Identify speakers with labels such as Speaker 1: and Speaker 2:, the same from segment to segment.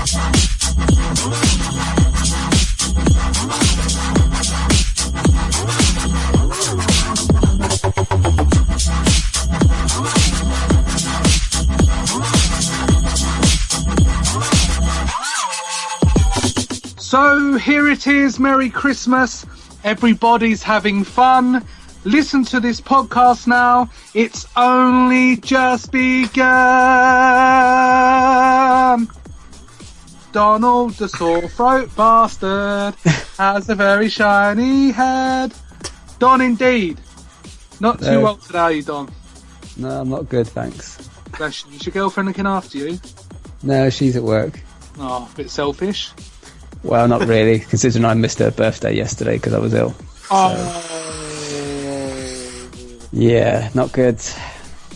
Speaker 1: So here it is, Merry Christmas. Everybody's having fun. Listen to this podcast now. It's only just begun. Donald the sore throat bastard has a very shiny head. Don indeed. Not too
Speaker 2: No.
Speaker 1: well today, are you, Don?
Speaker 2: No, I'm not good, thanks.
Speaker 1: Bless you. Is your girlfriend looking after you?
Speaker 2: No, she's at work.
Speaker 1: Oh, a bit selfish.
Speaker 2: Well, not really, considering I missed her birthday yesterday because I was ill.
Speaker 1: Oh.
Speaker 2: Yeah, not good.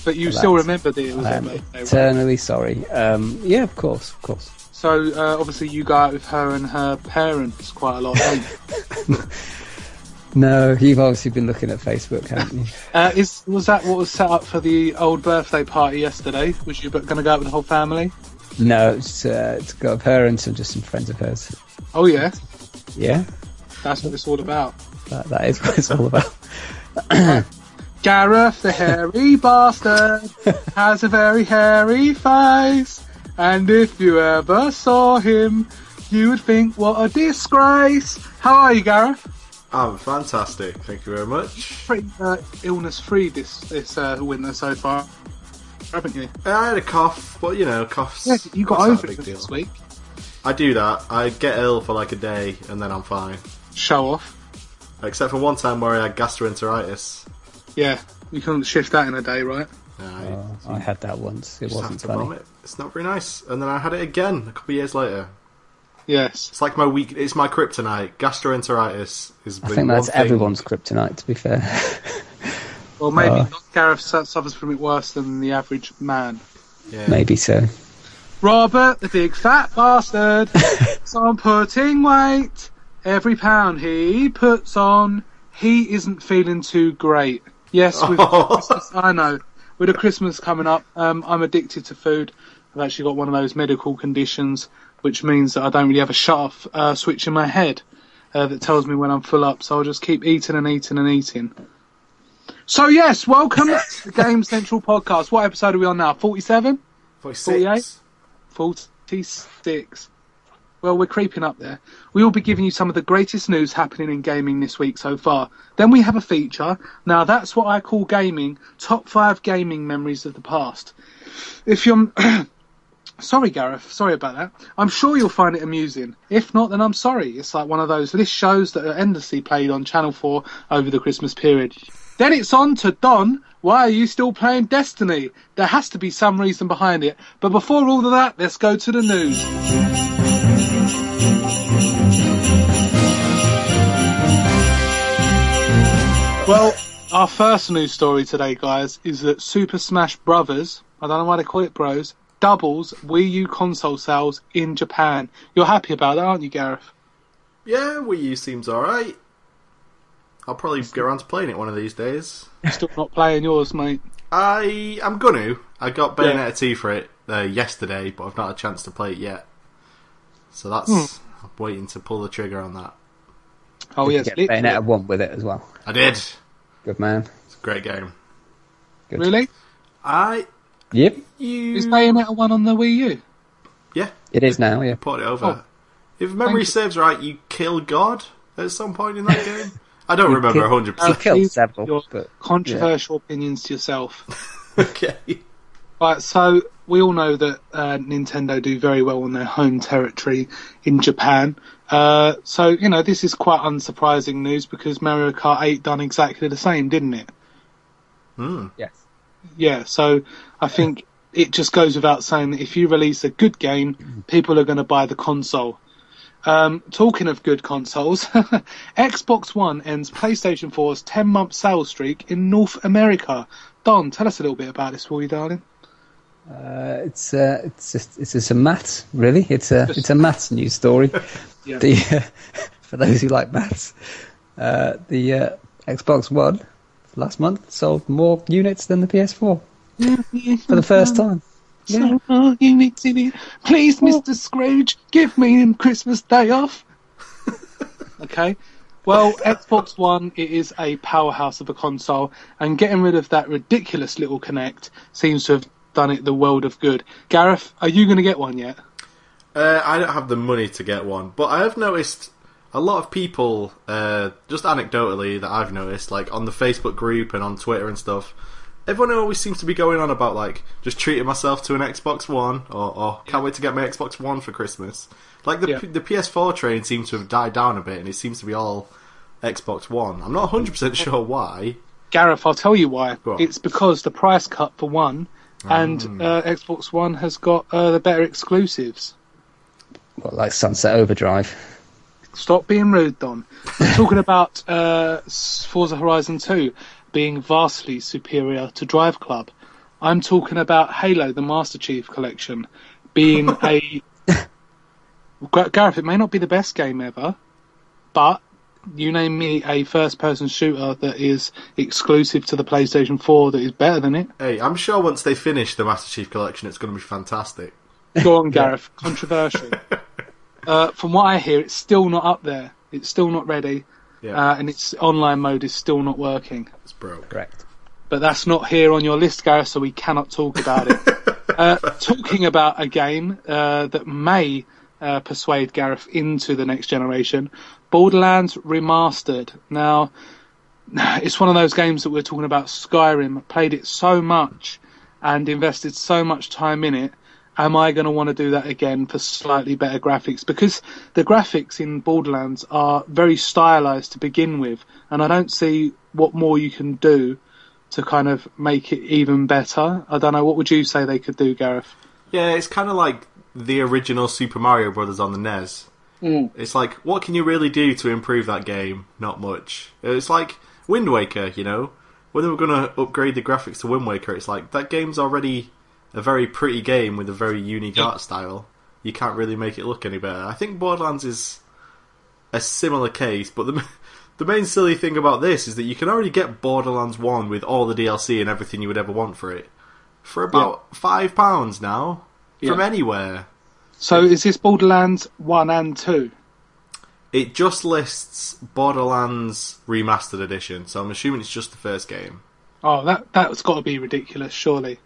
Speaker 1: But you still remember that it was
Speaker 2: I am eternally sorry. Um, yeah, of course, of course.
Speaker 1: So uh, obviously you go out with her and her parents quite a lot, don't you?
Speaker 2: No, you've obviously been looking at Facebook, haven't you?
Speaker 1: Uh, is was that what was set up for the old birthday party yesterday? Was you going to go out with the whole family?
Speaker 2: no, it's uh, to go with her and some just some friends of hers.
Speaker 1: Oh yeah,
Speaker 2: Yeah,
Speaker 1: that's what it's all about.
Speaker 2: that, that is what it's all about.
Speaker 1: Gareth, the hairy bastard, has a very hairy face, and if you ever saw him, you would think what a disgrace. How are you, Gareth?
Speaker 3: I'm fantastic, thank you very much.
Speaker 1: Pretty uh, illness-free this this uh, winter so far, haven't you?
Speaker 3: I had a cough, but you know, coughs.
Speaker 1: Yeah, you got over
Speaker 3: a
Speaker 1: it
Speaker 3: big deal.
Speaker 1: this week.
Speaker 3: I do that. I get ill for like a day and then I'm fine.
Speaker 1: Show off.
Speaker 3: Except for one time where I had gastroenteritis.
Speaker 1: Yeah, you couldn't shift that in a day, right?
Speaker 3: I
Speaker 2: Oh, I had that once. It wasn't funny.
Speaker 3: vomit. It's not very nice. And then I had it again a couple of years later.
Speaker 1: Yes.
Speaker 3: It's like my week. It's my kryptonite. Gastroenteritis is.
Speaker 2: I think
Speaker 3: one
Speaker 2: that's
Speaker 3: thing-
Speaker 2: everyone's kryptonite, to be fair.
Speaker 1: Well, maybe
Speaker 2: Uh.
Speaker 1: Gareth suffers from it worse than the average man.
Speaker 3: Yeah.
Speaker 2: Maybe so.
Speaker 1: Robert, the big fat bastard, keeps on putting weight. Every pound he puts on, he isn't feeling too great. Yes, with Christmas, I know. With the Christmas coming up, um, I'm addicted to food. I've actually got one of those medical conditions, which means that I don't really have a shut off uh, switch in my head uh, that tells me when I'm full up. So I'll just keep eating and eating and eating. So yes, welcome to the Game Central podcast. What episode are we on now? 47?
Speaker 3: 46.
Speaker 1: 46. Well, we're creeping up there. We will be giving you some of the greatest news happening in gaming this week so far. Then we have a feature. Now, that's what I call gaming top five gaming memories of the past. If you're. sorry, Gareth. Sorry about that. I'm sure you'll find it amusing. If not, then I'm sorry. It's like one of those list shows that are endlessly played on Channel 4 over the Christmas period. Then it's on to Don. Why are you still playing Destiny? There has to be some reason behind it. But before all of that, let's go to the news. Well, our first news story today, guys, is that Super Smash Brothers, I don't know why they call it bros, doubles Wii U console sales in Japan. You're happy about that, aren't you, Gareth?
Speaker 3: Yeah, Wii U seems alright. I'll probably get around to playing it one of these days.
Speaker 1: Still not playing yours, mate.
Speaker 3: I am gonna. I got Bayonetta
Speaker 1: Yeah.
Speaker 3: 2 for it uh, yesterday, but I've not had a chance to play it yet. So that's.
Speaker 1: Hmm.
Speaker 3: I'm waiting to pull the trigger on that.
Speaker 1: Oh, yes.
Speaker 2: Get. Bayonetta 1 with it as well.
Speaker 3: I did.
Speaker 2: Good man.
Speaker 3: It's a great game.
Speaker 2: Good.
Speaker 1: Really?
Speaker 3: I.
Speaker 2: Yep,
Speaker 3: You.
Speaker 1: Is Bayonetta 1 on the Wii U?
Speaker 3: Yeah,
Speaker 2: it is now, yeah.
Speaker 3: put it over.
Speaker 1: Oh.
Speaker 3: If memory
Speaker 1: you.
Speaker 3: serves right, you kill God at some point in that game. I don't remember
Speaker 2: kill-
Speaker 3: 100%.
Speaker 2: You killed several,
Speaker 1: your
Speaker 2: but
Speaker 1: controversial opinions to yourself.
Speaker 3: okay.
Speaker 1: Right, so we all know that uh, Nintendo do very well on their home territory in Japan. Uh, so, you know, this is quite unsurprising news because Mario Kart 8 done exactly the same, didn't it?
Speaker 3: Hmm.
Speaker 2: yes.
Speaker 1: Yeah, so I think it just goes without saying that if you release a good game, people are going to buy the console. Um, talking of good consoles, Xbox One ends PlayStation 4's 10 month sales streak in North America. Don, tell us a little bit about this, will you, darling?
Speaker 2: Uh, it's uh, it's just it's just a maths, really. It's a it's a maths news story.
Speaker 1: Yeah.
Speaker 2: The uh, for those who like maths, uh, the uh, Xbox One last month sold more units than the PS4 for the first time.
Speaker 1: So are you mixing it? Please, Mr. Scrooge, give me him Christmas Day off. okay. Well, Xbox One it is a powerhouse of a console, and getting rid of that ridiculous little Kinect seems to have done it the world of good. Gareth, are you going to get one yet?
Speaker 3: Uh, I don't have the money to get one, but I have noticed a lot of people, uh, just anecdotally that I've noticed, like on the Facebook group and on Twitter and stuff. Everyone always seems to be going on about like just treating myself to an Xbox One, or, or can't wait to get my Xbox One for Christmas. Like the
Speaker 1: Yeah.
Speaker 3: the PS4 train seems to have died down a bit, and it seems to be all Xbox One. I'm not 100 percent sure why.
Speaker 1: Gareth, I'll tell you why. It's because the price cut for one, and uh, Xbox One has got uh, the better exclusives.
Speaker 2: What, like Sunset Overdrive?
Speaker 1: Stop being rude, Don. We're talking about uh, Forza Horizon 2 being vastly superior to Drive Club. I'm talking about Halo, the Master Chief Collection, being a. Gareth, it may not be the best game ever, but you name me a first person shooter that is exclusive to the PlayStation 4 that is better than it.
Speaker 3: Hey, I'm sure once they finish the Master Chief Collection, it's going to be fantastic.
Speaker 1: Go on, Gareth. Controversial. uh, from what I hear, it's still not up there. It's still not ready.
Speaker 3: Yeah,
Speaker 1: uh, and its online mode is still not working.
Speaker 3: it's broke.
Speaker 2: Correct.
Speaker 1: But that's not here on your list, Gareth, so we cannot talk about it. uh, talking about a game uh, that may uh, persuade Gareth into the next generation, Borderlands Remastered. Now, it's one of those games that we're talking about. Skyrim I played it so much and invested so much time in it. Am I going to want to do that again for slightly better graphics? Because the graphics in Borderlands are very stylized to begin with, and I don't see what more you can do to kind of make it even better. I don't know. What would you say they could do, Gareth?
Speaker 3: Yeah, it's kind of like the original Super Mario Brothers on the NES. Mm. It's like, what can you really do to improve that game? Not much. It's like Wind Waker, you know? When they were going to upgrade the graphics to Wind Waker, it's like, that game's already a very pretty game with a very unique art style. You can't really make it look any better. I think Borderlands is a similar case, but the, the main silly thing about this is that you can already get Borderlands 1 with all the DLC and everything you would ever want for it for about £5 now from anywhere.
Speaker 1: So is this Borderlands one and two?
Speaker 3: It just lists Borderlands Remastered Edition, so I'm assuming it's just the first game.
Speaker 1: Oh, that that's got to be ridiculous, surely,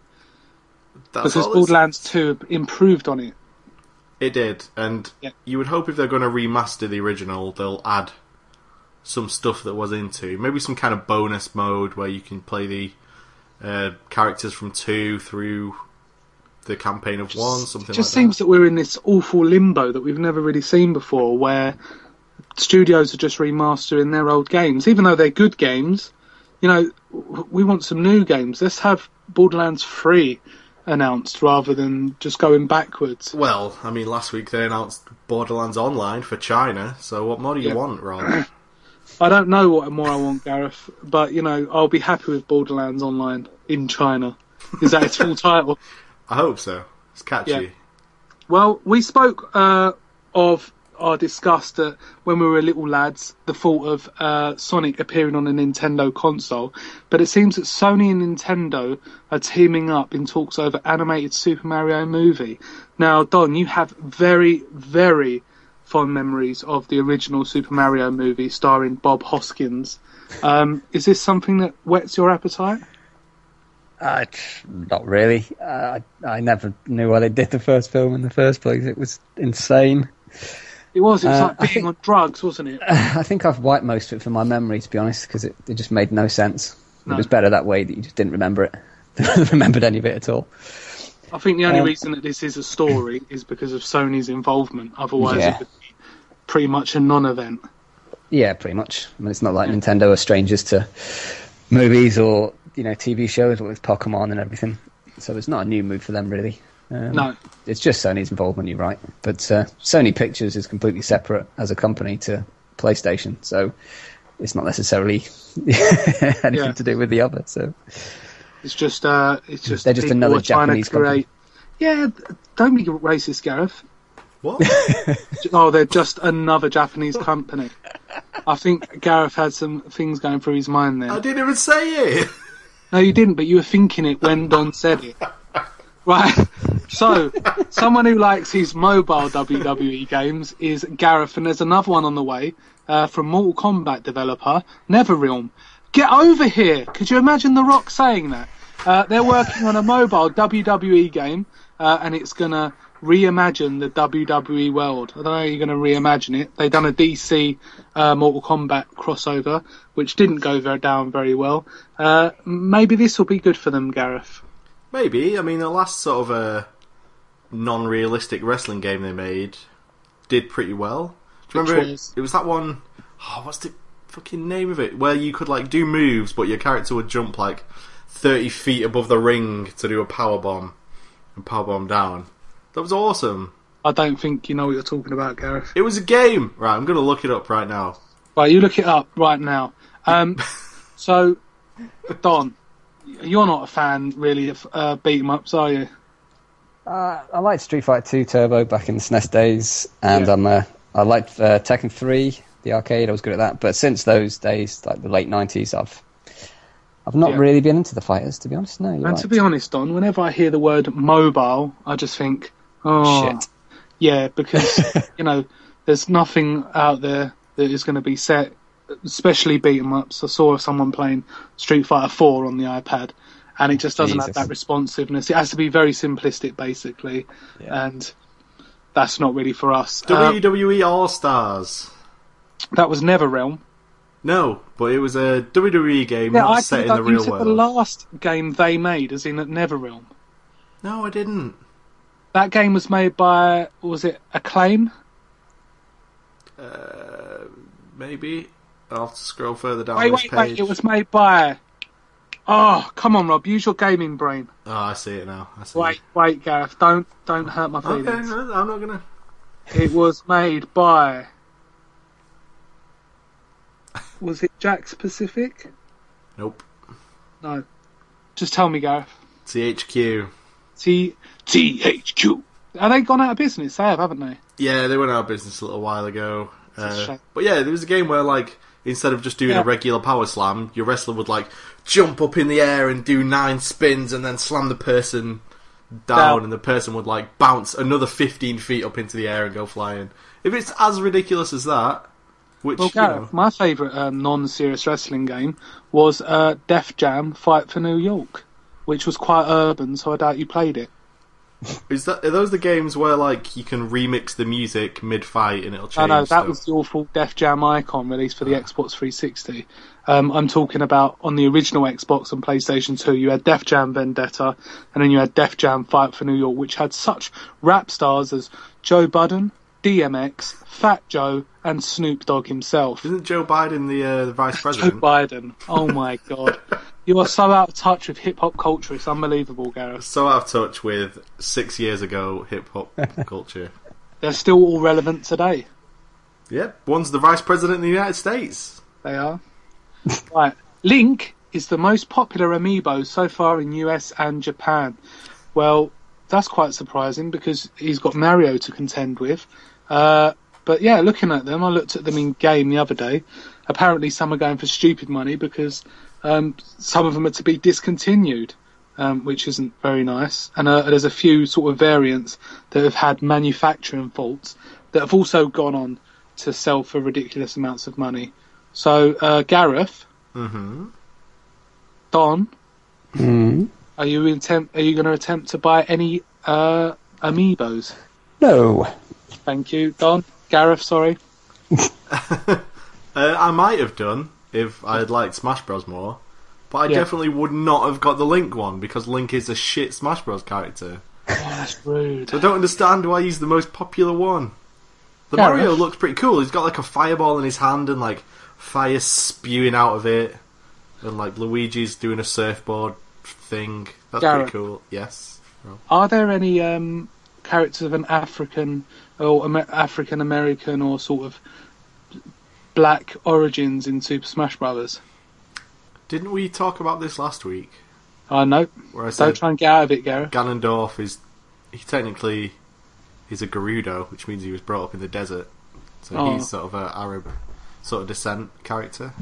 Speaker 3: That's
Speaker 1: because Borderlands two improved on it.
Speaker 3: It did, and
Speaker 1: Yeah.
Speaker 3: you would hope if they're going to remaster the original, they'll add some stuff that was into maybe some kind of bonus mode where you can play the uh, characters from two through the campaign of one, something
Speaker 1: It just
Speaker 3: like
Speaker 1: seems that we're in this awful limbo that we've never really seen before, where studios are just remastering their old games, even though they're good games. You know, we want some new games. Let's have Borderlands three announced rather than just going backwards.
Speaker 3: Well, I mean, last week they announced Borderlands Online for China, so what more do you
Speaker 1: Yeah.
Speaker 3: want, Rob?
Speaker 1: I don't know what more I want, Gareth, but you know, I'll be happy with Borderlands Online in China. Is that its full title?
Speaker 3: I hope so. It's catchy.
Speaker 1: Yeah. Well, we spoke uh, of our disgust at when we were little lads, the thought of uh, Sonic appearing on a Nintendo console, but it seems that Sony and Nintendo are teaming up in talks over animated Super Mario movie. Now, Don, you have very, very fond memories of the original Super Mario movie starring Bob Hoskins. Um, is this something that whets your appetite?
Speaker 2: Uh, not really. Uh, I, I never knew why they did the first film in the first place. It was insane.
Speaker 1: It was. It was
Speaker 2: Uh,
Speaker 1: like being on drugs, wasn't it?
Speaker 2: I think I've wiped most of it from my memory, to be honest, because it, it just made no sense.
Speaker 1: No.
Speaker 2: It was better that way that you just didn't remember it. Didn't remembered any of it at all.
Speaker 1: I think the only
Speaker 2: Um,
Speaker 1: reason that this is a story is because of Sony's involvement. Otherwise,
Speaker 2: Yeah.
Speaker 1: it would be pretty much a non-event.
Speaker 2: Yeah, pretty much. I mean, it's not like Nintendo are strangers to movies or you know TV shows with Pokemon and everything. So it's not a new move for them, really. Um,
Speaker 1: No,
Speaker 2: it's just Sony's involvement. You're right, but uh, Sony Pictures is completely separate as a company to PlayStation, so it's not necessarily anything
Speaker 1: Yeah.
Speaker 2: to do with the other. So
Speaker 1: it's just uh, it's just
Speaker 2: They're just another
Speaker 1: are trying
Speaker 2: Japanese company.
Speaker 1: Yeah, don't be racist, Gareth.
Speaker 3: What?
Speaker 1: Oh, they're just another Japanese company. I think Gareth had some things going through his mind there.
Speaker 3: I didn't even say it.
Speaker 1: No, you didn't, but you were thinking it when Don said it. Right. So, someone who likes his mobile WWE games is Gareth, and there's another one on the way uh, from Mortal Kombat developer NetherRealm. Get over here! Could you imagine The Rock saying that? Uh, they're working on a mobile WWE game, uh, and it's gonna reimagine the WWE world. I don't know how you're gonna reimagine it. They've done a DC uh, Mortal Kombat crossover, which didn't go very, down very well. Uh, maybe this will be good for them, Gareth.
Speaker 3: Maybe. I mean, the last sort of uh, non-realistic wrestling game they made did pretty well. Do you
Speaker 1: Which
Speaker 3: remember?
Speaker 1: was?
Speaker 3: It was that one oh what's the fucking name of it? Where you could like do moves, but your character would jump like thirty feet above the ring to do a power bomb and power bomb down. That was awesome.
Speaker 1: I don't think you know what you're talking about, Gareth.
Speaker 3: It was a game. Right, I'm gonna look it up right now.
Speaker 1: Right, you look it up right now. Um, so, Don, you're not a fan really of uh, beat 'em ups, are you?
Speaker 2: Uh, I liked Street Fighter 2 Turbo back in the SNES days, and
Speaker 1: Yeah.
Speaker 2: I'm uh, I liked uh, Tekken 3, the arcade. I was good at that. But since those days, like the late 90s, I've I've not
Speaker 1: Yeah.
Speaker 2: really been into the fighters, to be honest. No, you're
Speaker 1: And
Speaker 2: right.
Speaker 1: to be honest, Don, whenever I hear the word mobile, I just think, oh,
Speaker 2: Shit.
Speaker 1: yeah, because you know, there's nothing out there that is going to be set, especially beat 'em ups. I saw someone playing Street Fighter 4 on the iPad, and it just doesn't have that responsiveness. It has to be very simplistic, basically,
Speaker 2: Yeah.
Speaker 1: and that's not really for us. Um,
Speaker 3: WWE All Stars.
Speaker 1: that was NetherRealm.
Speaker 3: No, but it was a WWE game,
Speaker 1: Yeah,
Speaker 3: not
Speaker 1: I
Speaker 3: set
Speaker 1: think
Speaker 3: in the
Speaker 1: that you
Speaker 3: real world.
Speaker 1: the last game they made, as in at NetherRealm.
Speaker 3: No, I didn't.
Speaker 1: That game was made by, was it Acclaim?
Speaker 3: Uh, maybe. I'll have to scroll further down
Speaker 1: Wait,
Speaker 3: this
Speaker 1: wait,
Speaker 3: page.
Speaker 1: wait, it was made by. Oh, come on, Rob, use your gaming brain.
Speaker 3: Oh, I see it now. I see.
Speaker 1: Wait, wait, Gareth, don't don't hurt my
Speaker 3: Okay,
Speaker 1: feelings.
Speaker 3: no, I'm not gonna.
Speaker 1: It was made by. Was it Jakks Pacific?
Speaker 3: Nope.
Speaker 1: No. Just tell me, Gareth.
Speaker 3: THQ.
Speaker 1: T THQ. Are they gone out of business? They have, haven't they?
Speaker 3: Yeah, they went out of business a little while ago. Uh, but yeah, there was a game where like instead of just doing
Speaker 1: Yeah.
Speaker 3: a regular power slam, your wrestler would like jump up in the air and do nine spins and then slam the person down,
Speaker 1: Down.
Speaker 3: and the person would like bounce another fifteen feet up into the air and go flying. If it's as ridiculous as that, which
Speaker 1: Well,
Speaker 3: you know,
Speaker 1: my favourite um, non-serious wrestling game was uh, Def Jam Fight for New York, which was quite urban, so I doubt you played it.
Speaker 3: is that are those the games where like you can remix the music mid fight and it'll
Speaker 1: I
Speaker 3: change?
Speaker 1: know that
Speaker 3: stuff?
Speaker 1: was the awful Def Jam icon released for the Xbox 360. Um, I'm talking about on the original Xbox and PlayStation 2. You had Def Jam Vendetta, and then you had Def Jam Fight for New York, which had such rap stars as Joe Budden, DMX, Fat Joe, and Snoop Dogg himself.
Speaker 3: Isn't Joe Biden the uh, the vice president? Joe?
Speaker 1: Biden. Oh my god. You are so out of touch with hip hop culture. It's unbelievable, Gareth.
Speaker 3: so out of touch with six years ago hip hop culture.
Speaker 1: They're still all relevant today.
Speaker 3: Yep, one's the vice president of the United States.
Speaker 1: They are. right. Link is the most popular amiibo so far in US and Japan. Well, that's quite surprising because he's got Mario to contend with. Uh, but yeah, looking at them, I looked at them in game the other day. Apparently, some are going for stupid money because um, some of them are to be discontinued, um, which isn't very nice. And uh, there's a few sort of variants that have had manufacturing faults that have also gone on to sell for ridiculous amounts of money. So, uh, Gareth,
Speaker 3: Mm-hmm.
Speaker 1: Don,
Speaker 2: Mm.
Speaker 1: are you attempt? Are you going to attempt to buy any uh, amiibos?
Speaker 2: No.
Speaker 1: Thank you, Don. Gareth, sorry.
Speaker 3: Uh, I might have done if I had liked Smash Bros more, but I
Speaker 1: Yeah.
Speaker 3: definitely would not have got the Link one because Link is a shit Smash Bros character.
Speaker 1: Oh, that's rude.
Speaker 3: So I don't understand why he's the most popular one. The? Mario looks pretty cool. He's got like a fireball in his hand and like fire spewing out of it, and like Luigi's doing a surfboard thing. That's
Speaker 1: Gareth.
Speaker 3: pretty cool. Yes.
Speaker 1: Are there any um, characters of an African or Amer- African American or sort of black origins in Super Smash Brothers?
Speaker 3: Didn't we talk about this last week?
Speaker 1: I know.
Speaker 3: Where I
Speaker 1: Don't
Speaker 3: said
Speaker 1: try and get out of it, Gareth.
Speaker 3: Ganondorf is he technically he's a Gerudo, which means he was brought up in the desert. So
Speaker 1: Oh.
Speaker 3: he's sort of a Arab sort of descent character.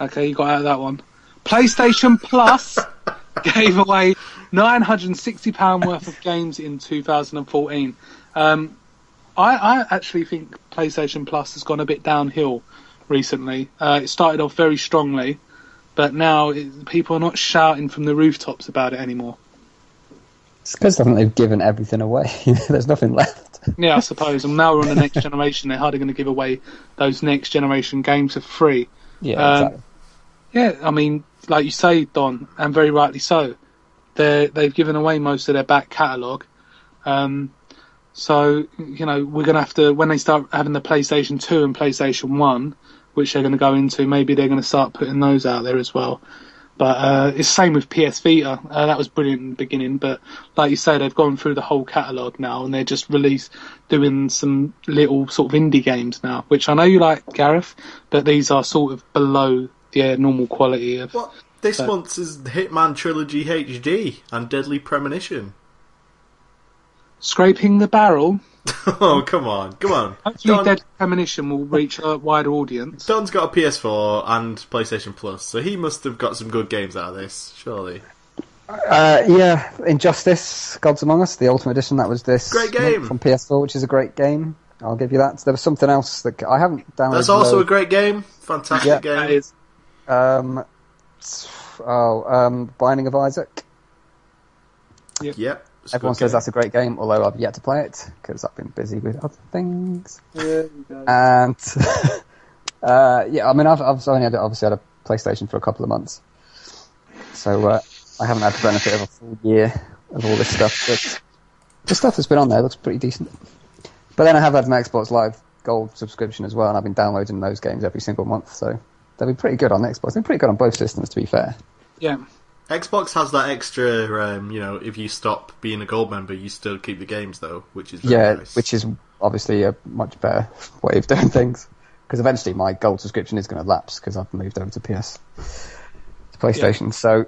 Speaker 1: Okay, you got out of that one. PlayStation Plus gave away Nine hundred and sixty pound worth of games in 2014. Um, I, I actually think PlayStation Plus has gone a bit downhill recently. Uh, it started off very strongly, but now it, people are not shouting from the rooftops about it anymore.
Speaker 2: It's because I think they've given everything away. There's nothing left.
Speaker 1: Yeah, I suppose. And now we're on the next generation. They're hardly going to give away those next generation games for free.
Speaker 2: Yeah,
Speaker 1: Um,
Speaker 2: exactly.
Speaker 1: Yeah, I mean, like you say, Don, and very rightly so. They they've given away most of their back catalogue. Um, so you know we're gonna have to when they start having the PlayStation Two and PlayStation One, which they're going to go into, maybe they're going to start putting those out there as well. But uh, it's the same with PS Vita. Uh, that was brilliant in the beginning, but like you say, they've gone through the whole catalogue now, and they're just released doing some little sort of indie games now, which I know you like, Gareth, but these are sort of below the uh, normal quality of.
Speaker 3: What? This
Speaker 1: But-
Speaker 3: month's is Hitman Trilogy HD and Deadly Premonition.
Speaker 1: Scraping the barrel.
Speaker 3: oh, come on, come on.
Speaker 1: Hopefully,
Speaker 3: Don,
Speaker 1: Dead Premonition will reach a wider audience.
Speaker 3: Don's got a PS4 and PlayStation Plus, so he must have got some good games out of this, surely.
Speaker 2: Uh, yeah, Injustice, Gods Among Us, the Ultimate Edition. That was this
Speaker 3: Great game.
Speaker 2: from PS4, which is a great game. I'll give you that. There was something else that I haven't downloaded.
Speaker 3: That's also a great game. Fantastic
Speaker 2: Yeah.
Speaker 3: game.
Speaker 1: That is.
Speaker 2: Um, oh, um, Binding of Isaac.
Speaker 3: Yep. It's
Speaker 2: Everyone says
Speaker 3: game.
Speaker 2: that's a great game, although I've yet to play it because I've been busy with other things.
Speaker 1: There.
Speaker 2: And uh, yeah, I mean, I've, I've only had, obviously had a PlayStation for a couple of months, so uh, I haven't had the benefit of a full year of all this stuff. But the stuff that's been on there looks pretty decent. But then I have had an Xbox Live Gold subscription as well, and I've been downloading those games every single month. So they've been pretty good on Xbox. They've been pretty good on both systems, to be fair.
Speaker 1: Yeah.
Speaker 3: Xbox has that extra, um, you know, if you stop being a gold member, you still keep the games though, which is very
Speaker 2: yeah,
Speaker 3: nice.
Speaker 2: which is obviously a much better way of doing things. Because eventually my gold subscription is going to lapse because I've moved over to PS, to PlayStation. So,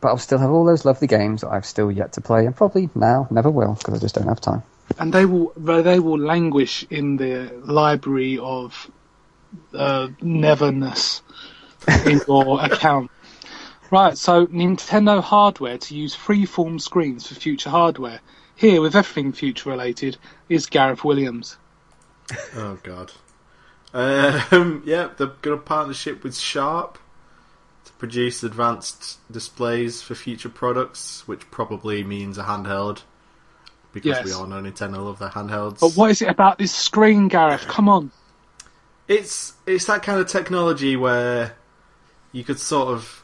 Speaker 2: but I'll still have all those lovely games that I've still yet to play, and probably now never will because I just don't have time.
Speaker 1: and they will they will languish in the library of uh, neverness in your account. Right, so Nintendo hardware to use freeform screens for future hardware. Here, with everything future related, is Gareth Williams.
Speaker 3: Oh god. Um, yeah, they've got a partnership with Sharp to produce advanced displays for future products, which probably means a handheld. Because
Speaker 1: Yes.
Speaker 3: we all know Nintendo love their handhelds.
Speaker 1: But what is it about this screen, Gareth? Come on.
Speaker 3: It's it's that kind of technology where you could sort of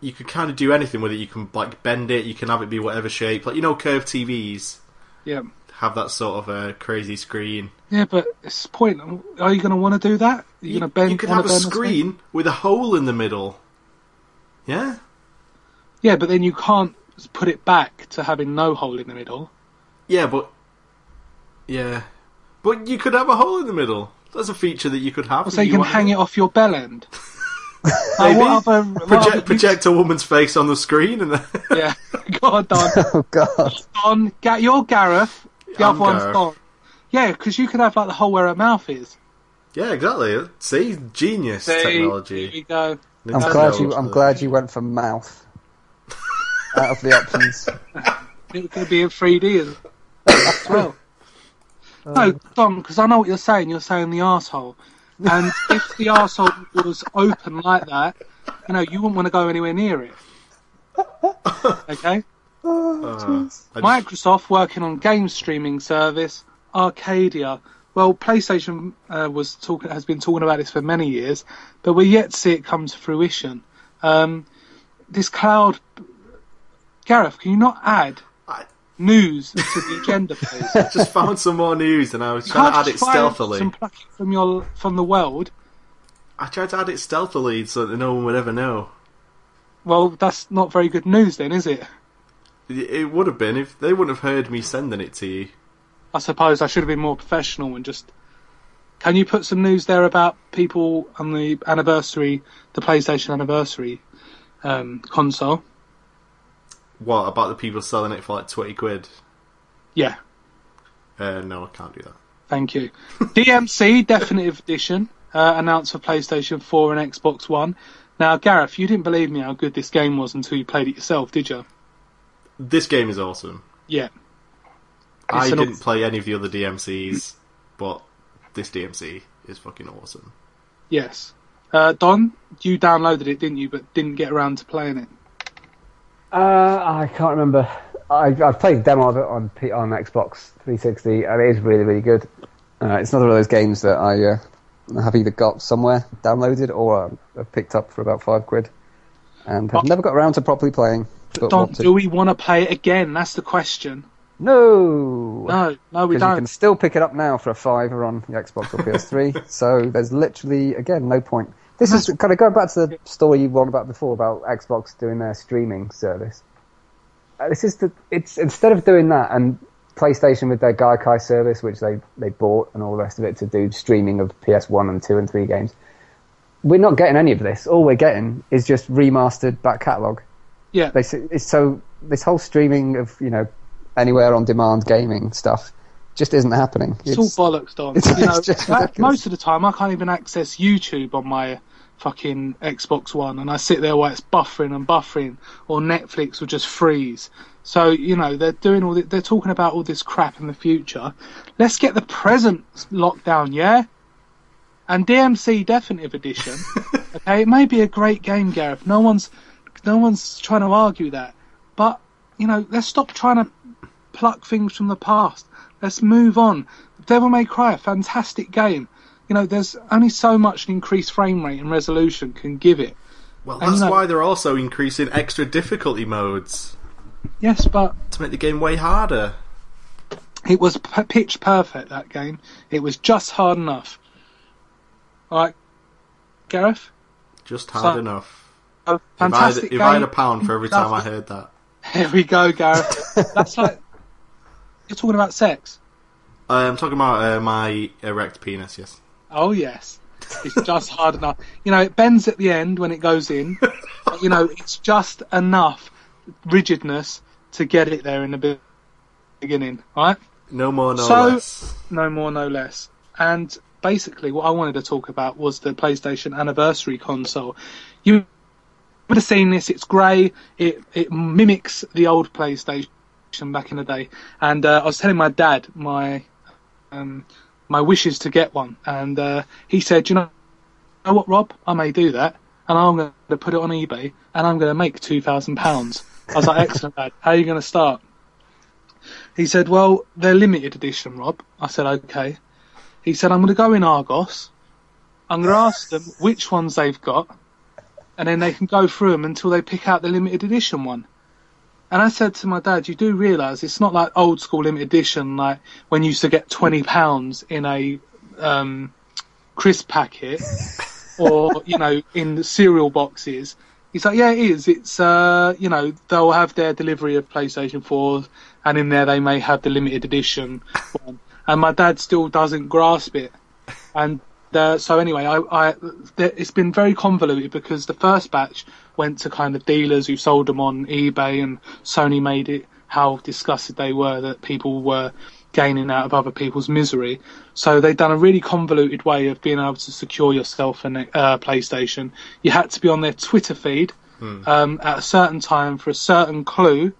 Speaker 3: you could kind of do anything with it. You can like bend it. You can have it be whatever shape. Like you know, curved TVs
Speaker 1: Yeah.
Speaker 3: have that sort of a crazy screen.
Speaker 1: Yeah, but it's the point. Are you going to want to do that? Are you, going to bend?
Speaker 3: you could have a screen with a hole in the middle. Yeah,
Speaker 1: Yeah, but then you can't put it back to having no hole in the middle.
Speaker 3: yeah, but yeah, but you could have a hole in the middle. That's a feature that you could have.
Speaker 1: So you can hang it off your bell end.
Speaker 3: Maybe.
Speaker 1: what other, what
Speaker 3: Project,
Speaker 1: other-
Speaker 3: project a woman's face on the screen, and then
Speaker 1: Yeah, go on, Don.
Speaker 2: Oh God!
Speaker 1: Don, Ga- you're Gareth. The
Speaker 3: I'm
Speaker 1: other one's
Speaker 3: Gareth.
Speaker 1: Don. Yeah, because you could have like the hole where her mouth is.
Speaker 3: yeah, exactly. See, genius
Speaker 1: See,
Speaker 3: technology.
Speaker 1: Here you go.
Speaker 2: I'm glad you. I'm
Speaker 3: was-
Speaker 2: glad you went for mouth out of the options.
Speaker 1: It could be in 3D as, as well. No, Don, because I know what you're saying. You're saying the asshole, and if the asshole was open like that, you know, you wouldn't want to go anywhere near it. Okay.
Speaker 3: Uh,
Speaker 1: Microsoft working on game streaming service Arcadia. Well, PlayStation uh, was talking has been talking about this for many years, but we're yet to see it come to fruition. Um, this cloud, Gareth, can you not add news to the agenda, please?
Speaker 3: I just found some more news, and I was
Speaker 1: You
Speaker 3: trying to add it stealthily.
Speaker 1: some plucking from your from the world.
Speaker 3: I tried to add it stealthily so that no one would ever know.
Speaker 1: Well, that's not very good news, then, is it?
Speaker 3: It it would have been if they wouldn't have heard me sending it to you.
Speaker 1: I suppose I should have been more professional and just. Can you put some news there about people on the anniversary, the PlayStation anniversary um, console?
Speaker 3: What about the people selling it for like twenty quid?
Speaker 1: Yeah,
Speaker 3: Uh, no, I can't do that.
Speaker 1: thank you. DMC Definitive Edition uh, announced for PlayStation 4 and Xbox One. Now, Gareth, you didn't believe me how good this game was until you played it yourself, did you?
Speaker 3: this game is awesome.
Speaker 1: Yeah.
Speaker 3: I
Speaker 1: It's an
Speaker 3: didn't
Speaker 1: awesome-
Speaker 3: play any of the other DMCs, but this DMC is fucking awesome.
Speaker 1: Yes. Uh, Don, you downloaded it, didn't you? But didn't get around to playing it.
Speaker 2: Uh, I can't remember. I, I've played a demo of it on P- on Xbox 360, and it is really, really good. Uh, it's another one of those games that I uh, have either got somewhere downloaded or I've picked up for about five quid, and have
Speaker 1: But-
Speaker 2: never got around to properly playing. But
Speaker 1: Don, do we want to play it again? That's the question.
Speaker 2: No,
Speaker 1: No, no, we
Speaker 2: because you
Speaker 1: don't.
Speaker 2: can still pick it up now for a fiver on the Xbox or PS3. so there's literally again no point. This is kind of going back to the story you won about before about Xbox doing their streaming service. Uh, this is the it's instead of doing that and PlayStation with their Gaikai service, which they they bought and all the rest of it to do streaming of PS1 and two and three games. We're not getting any of this. All we're getting is just remastered back catalogue.
Speaker 1: Yeah.
Speaker 2: They, so this whole streaming of you know anywhere on demand gaming stuff just isn't happening.
Speaker 1: It's, all bollocks, Don.
Speaker 2: it's-
Speaker 1: you know,
Speaker 2: it's
Speaker 1: that- most of the time, I can't even access YouTube on my fucking Xbox One, and I sit there while it's buffering and buffering, or Netflix will just freeze. So you know they're doing all. The, they're talking about all this crap in the future. Let's get the present lockdown, yeah. And DMC Definitive Edition. okay, it may be a great game, Gareth. No one's, no one's trying to argue that. But you know, let's stop trying to pluck things from the past. Let's move on. Devil May Cry, a fantastic game. You know, there's only so much an increased frame rate and resolution can give it.
Speaker 3: Well,
Speaker 1: And
Speaker 3: that's
Speaker 1: that-
Speaker 3: why they're also increasing extra difficulty modes
Speaker 1: Yes, but
Speaker 3: to make the game way harder.
Speaker 1: it was p- pitch perfect that game. It was just hard enough. All right, Gareth.
Speaker 3: Just hard
Speaker 1: So-
Speaker 3: enough.
Speaker 1: A
Speaker 3: If I, had,
Speaker 1: fantastic
Speaker 3: if I had a pound for every time I heard that.
Speaker 1: Here we go, Gareth. That's like you're talking about sex.
Speaker 3: I'm talking about uh, my erect penis, yes.
Speaker 1: Oh yes, it's just hard enough. You know, it bends at the end when it goes in. but, you know, it's just enough rigidness to get it there in the beginning, right?
Speaker 3: No more, no
Speaker 1: So-
Speaker 3: less.
Speaker 1: No more, no less. And basically, what I wanted to talk about was the PlayStation Anniversary console. You would have seen this. It's grey. It it mimics the old PlayStation back in the day. And uh, I was telling my dad my um, my wishes to get one, and uh, he said, "You know, know what, Rob? I may do that, and I'm going to put it on eBay, and I'm going to make two thousand pounds." I was like, "Excellent, Dad. How are you going to start?" He said, "Well, they're limited edition, Rob." I said, "Okay." He said, "I'm going to go in Argos. I'm going to ask them which ones they've got, and then they can go through them until they pick out the limited edition one." And I said to my dad, "You do realise it's not like old school limited edition, like when you used to get twenty pounds in a um, crisp packet, or you know, in the cereal boxes." He's like, "Yeah, it is. It's uh, you know, they'll have their delivery of PlayStation 4s, and in there they may have the limited edition one." And my dad still doesn't grasp it, and uh, so anyway, I, I it's been very convoluted because the first batch went to kind of dealers who sold them on eBay, and Sony made it how disgusted they were that people were gaining out of other people's misery. So they'd done a really convoluted way of being able to secure yourself a uh, PlayStation. You had to be on their Twitter feed um, at a certain time for a certain clue.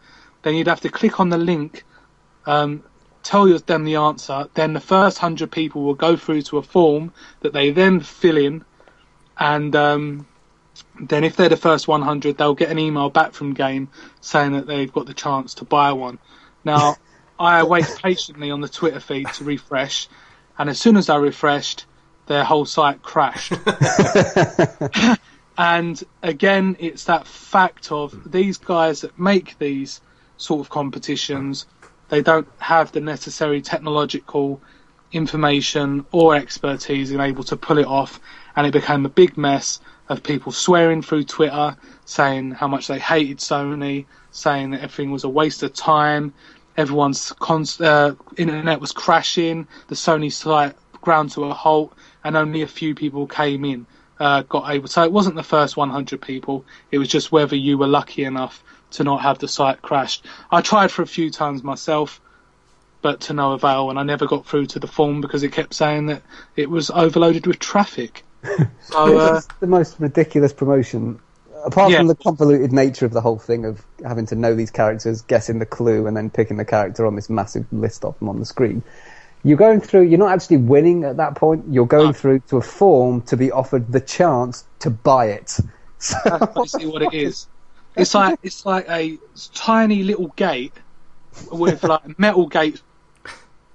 Speaker 1: Then you'd have to click on the link um, tell them the answer, then the first hundred people will go through to a form that they then fill in, and um, then if they're the first 100, they'll get an email back from Game saying that they've got the chance to buy one. Now, I wait patiently on the Twitter feed to refresh, and as soon as I refreshed, their whole site crashed. and again, it's that fact of these guys that make these sort of competitions, they don't have the necessary technological information or expertise in able to pull it off, and it became a big mess of people swearing through Twitter, saying how much they hated Sony, saying that everything was a waste of time, everyone's uh, internet was crashing, the Sony site ground to a halt, and only a few people came in, uh, got able. So it wasn't the first 100 people; it was just whether you were lucky enough to not have the site crashed. I tried for a few times myself, but to no avail, and I never got through to the form because it kept saying that it was overloaded with traffic. So uh,
Speaker 2: It's the most ridiculous promotion apart
Speaker 1: Yeah.
Speaker 2: from the convoluted nature of the whole thing of having to know these characters, guessing the clue, and then picking the character on this massive list of them on the screen, you're going through. You're not actually winning at that point. You're going through to a form to be offered the chance to buy it. So,
Speaker 1: That's basically what it is. It's like it's like a tiny little gate with like metal gates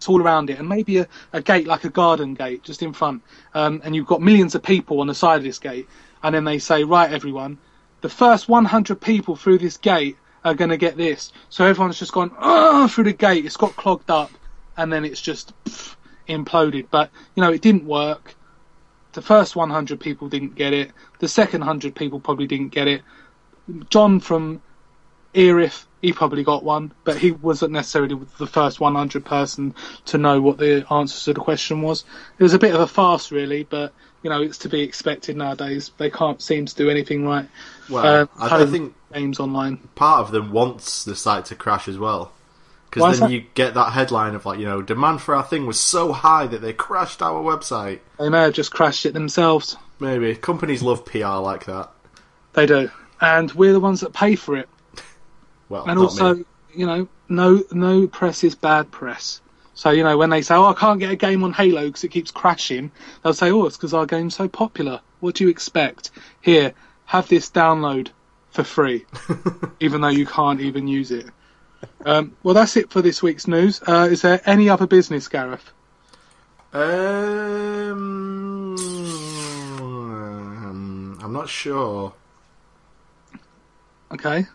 Speaker 1: all around it, and maybe a, a gate like a garden gate just in front. Um, and you've got millions of people on the side of this gate, and then they say, right, everyone, the first 100 people through this gate are going to get this. So everyone's just gone oh, through the gate. It's got clogged up, and then it's just pff, imploded. But you know, it didn't work. The first 100 people didn't get it. The second 100 people probably didn't get it. John from Erith, he probably got one, but he wasn't necessarily the first 100 person to know what the answer to the question was. It was a bit of a farce, really, but you know it's to be expected nowadays. They can't seem to do anything right.
Speaker 3: Well,
Speaker 1: Uh,
Speaker 3: I, I
Speaker 1: home
Speaker 3: think
Speaker 1: games online.
Speaker 3: part of them wants the site to crash as well. Because then you get that headline of like, you know, demand for our thing was so high that they crashed our website.
Speaker 1: They may have just crashed it themselves.
Speaker 3: Maybe companies love PR like that.
Speaker 1: They do, and we're the ones that pay for it.
Speaker 3: Well,
Speaker 1: and also,
Speaker 3: me.
Speaker 1: you know, no no press is bad press. So you know, when they say, "Oh, I can't get a game on Halo because it keeps crashing," they'll say, "Oh, it's because our game's so popular." What do you expect? Here, have this download for free, even though you can't even use it. Um, well, that's it for this week's news. Uh, is there any other business, Gareth?
Speaker 3: Um, I'm not sure.
Speaker 1: Okay.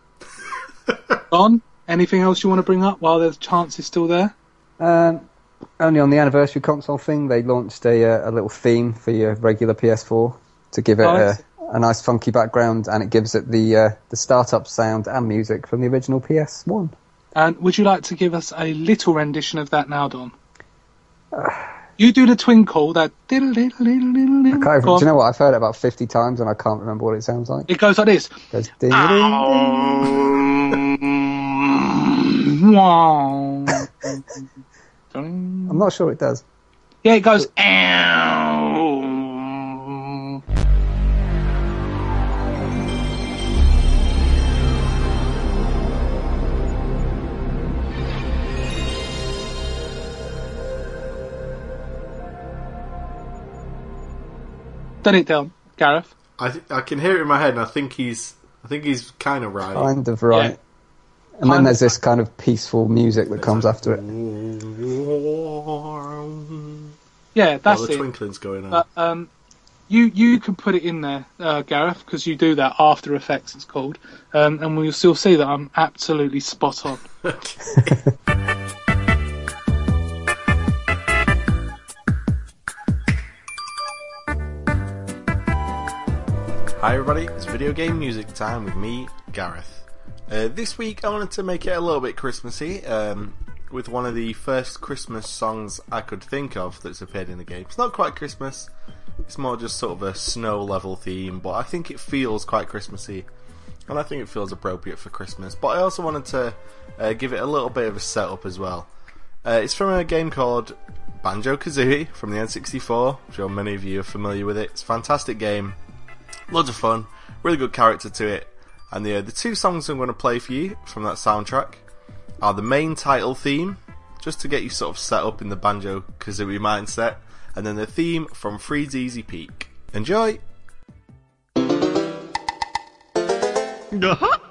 Speaker 1: Don, anything else you want to bring up while the chance is still there?
Speaker 2: um, only on the anniversary console thing, they launched a, uh, a little theme for your regular PS4 to give it
Speaker 1: Oh,
Speaker 2: a, a nice funky background, and it gives it the uh, the startup sound and music from the original PS1.
Speaker 1: And would you like to give us a little rendition of that now, Don? You do the twinkle, that diddle diddle diddle diddle diddle.
Speaker 2: I can't do you know what? I've heard it about 50 times and I can't remember what it sounds like.
Speaker 1: It goes like this.
Speaker 2: It goes ding, ding, ding. I'm not sure it does.
Speaker 1: Yeah, it goes. Ow. Done it down, Gareth.
Speaker 3: I th- I can hear it in my head, and I think he's I think he's kind of right.
Speaker 2: Kind of right.
Speaker 1: Yeah.
Speaker 2: And then there's this kind of peaceful music that comes after it.
Speaker 1: Yeah,
Speaker 3: While
Speaker 1: that's
Speaker 3: the
Speaker 1: it.
Speaker 3: twinkling's going on.
Speaker 1: But um, you you can put it in there, uh, Gareth, because you do that. After Effects, it's called, um, and we'll still see that I'm absolutely spot on.
Speaker 3: Hi everybody, it's video game music time with me, Gareth. Uh, this week I wanted to make it a little bit Christmassy um, with one of the first Christmas songs I could think of that's appeared in the game. It's not quite Christmas, it's more just sort of a snow level theme, but I think it feels quite Christmassy and I think it feels appropriate for Christmas. But I also wanted to uh, give it a little bit of a setup as well. Uh, it's from a game called Banjo Kazooie from the N64. I'm sure many of you are familiar with it. It's a fantastic game loads of fun, really good character to it. And the uh, the two songs I'm going to play for you from that soundtrack are the main title theme, just to get you sort of set up in the Banjo Kazooie mindset, and then the theme from Freezeezy Peak. Enjoy!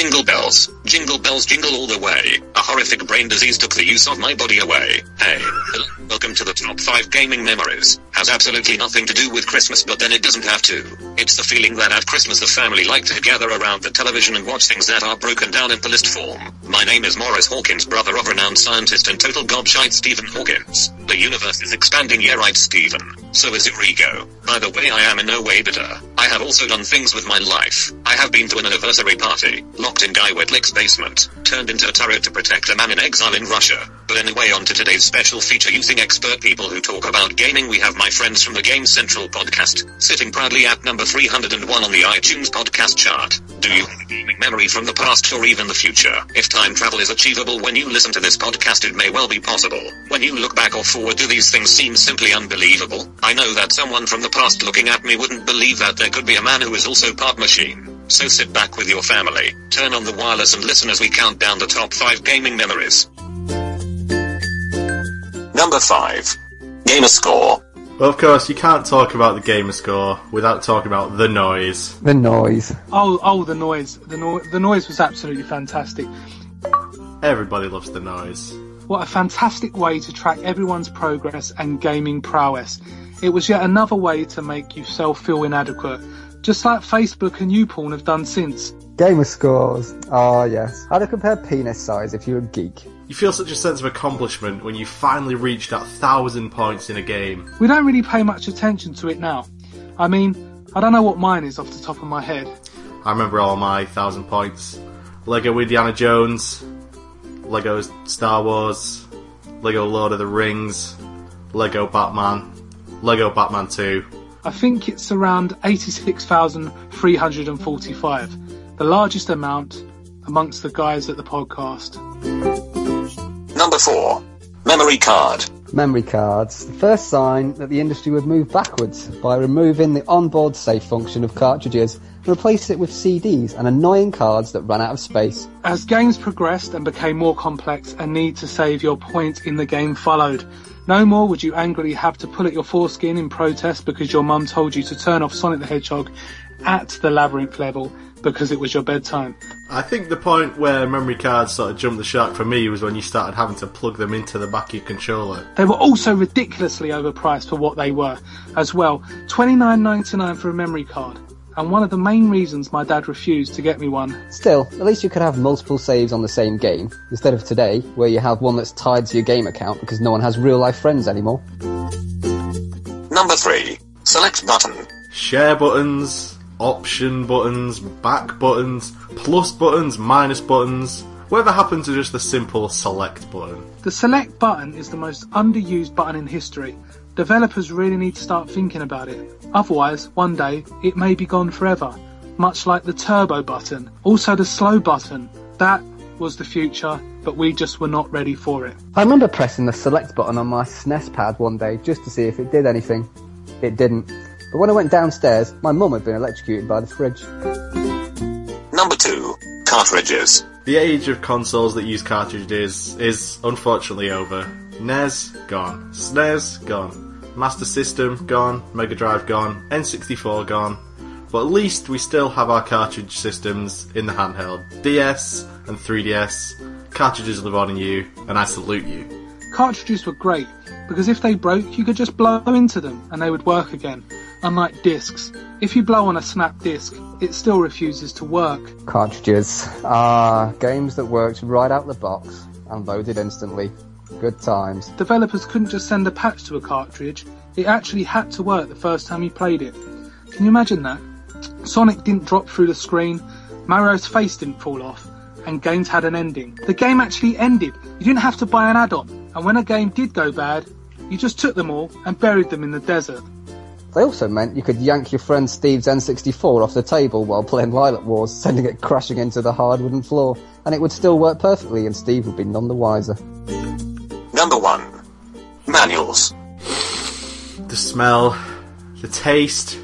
Speaker 4: Jingle bells, jingle bells jingle all the way. A horrific brain disease took the use of my body away. Hey, welcome to the top 5 gaming memories. Has absolutely nothing to do with Christmas but then it doesn't have to. It's the feeling that at Christmas the family like to gather around the television and watch things that are broken down into list form. My name is Morris Hawkins, brother of renowned scientist and total gobshite Stephen Hawkins. The universe is expanding, yeah right Stephen. So is your ego. By the way, I am in no way bitter. I have also done things with my life. I have been to an anniversary party, locked in Guy Whitlock's basement, turned into a turret to protect a man in exile in Russia. But anyway, on to today's special feature using expert people who talk about gaming. We have my friends from the Game Central podcast, sitting proudly at number 301 on the iTunes podcast chart. Do you have a gaming memory from the past or even the future? If time travel is achievable when you listen to this podcast, it may well be possible. When you look back or forward, do these things seem simply unbelievable? I know that someone from the past looking at me wouldn't believe that there could be a man who is also part machine. So sit back with your family, turn on the wireless and listen as we count down the top 5 gaming memories. Number 5. Gamer Score.
Speaker 3: Well, of course, you can't talk about the gamer score without talking about the noise.
Speaker 2: The noise.
Speaker 1: Oh, oh, the noise. The, no- the noise was absolutely fantastic.
Speaker 3: Everybody loves the noise.
Speaker 1: What a fantastic way to track everyone's progress and gaming prowess. It was yet another way to make yourself feel inadequate, just like Facebook and YouPorn have done since.
Speaker 2: Gamer scores. Ah, yes. How to compare penis size if you're a geek.
Speaker 3: You feel such a sense of accomplishment when you finally reach that thousand points in a game.
Speaker 1: We don't really pay much attention to it now. I mean, I don't know what mine is off the top of my head.
Speaker 3: I remember all my thousand points. Lego Indiana Jones, Lego Star Wars, Lego Lord of the Rings, Lego Batman, Lego Batman 2.
Speaker 1: I think it's around 86,345, the largest amount amongst the guys at the podcast.
Speaker 4: Number 4. Memory card.
Speaker 2: Memory cards. The first sign that the industry would move backwards by removing the onboard save function of cartridges and replace it with CDs and annoying cards that ran out of space.
Speaker 1: As games progressed and became more complex, a need to save your point in the game followed. No more would you angrily have to pull at your foreskin in protest because your mum told you to turn off Sonic the Hedgehog at the labyrinth level because it was your bedtime.
Speaker 3: I think the point where memory cards sort of jumped the shark for me was when you started having to plug them into the back of your controller.
Speaker 1: They were also ridiculously overpriced for what they were as well. $29.99 for a memory card. And one of the main reasons my dad refused to get me one.
Speaker 2: Still, at least you could have multiple saves on the same game, instead of today, where you have one that's tied to your game account because no one has real life friends anymore.
Speaker 4: Number 3. Select button.
Speaker 3: Share buttons, option buttons, back buttons, plus buttons, minus buttons. Whatever happened to just the simple select button?
Speaker 1: The select button is the most underused button in history. Developers really need to start thinking about it. Otherwise, one day, it may be gone forever. much like the turbo button, also the slow button. That was the future, but we just were not ready for it.
Speaker 2: I remember pressing the select button on my SNES pad one day just to see if it did anything. It didn't. But when I went downstairs, my mum had been electrocuted by the fridge.
Speaker 4: Number 2. Cartridges.
Speaker 3: The age of consoles that use cartridges is unfortunately over. NES, gone. SNES, gone. Master System, gone. Mega Drive, gone. N64, gone. But at least we still have our cartridge systems in the handheld. DS and 3DS. Cartridges live on in you, and I salute you.
Speaker 1: Cartridges were great because if they broke, you could just blow into them and they would work again. Unlike discs, if you blow on a snap disc, it still refuses to work.
Speaker 2: Cartridges. are games that worked right out the box and loaded instantly. Good times.
Speaker 1: Developers couldn't just send a patch to a cartridge, it actually had to work the first time you played it. Can you imagine that? Sonic didn't drop through the screen, Mario's face didn't fall off, and games had an ending. The game actually ended. You didn't have to buy an add-on, and when a game did go bad, you just took them all and buried them in the desert.
Speaker 2: They also meant you could yank your friend Steve's N64 off the table while playing Lylat Wars, sending it crashing into the hard wooden floor, and it would still work perfectly and Steve would be none the wiser.
Speaker 4: Number 1. Manuals.
Speaker 3: The smell, the taste,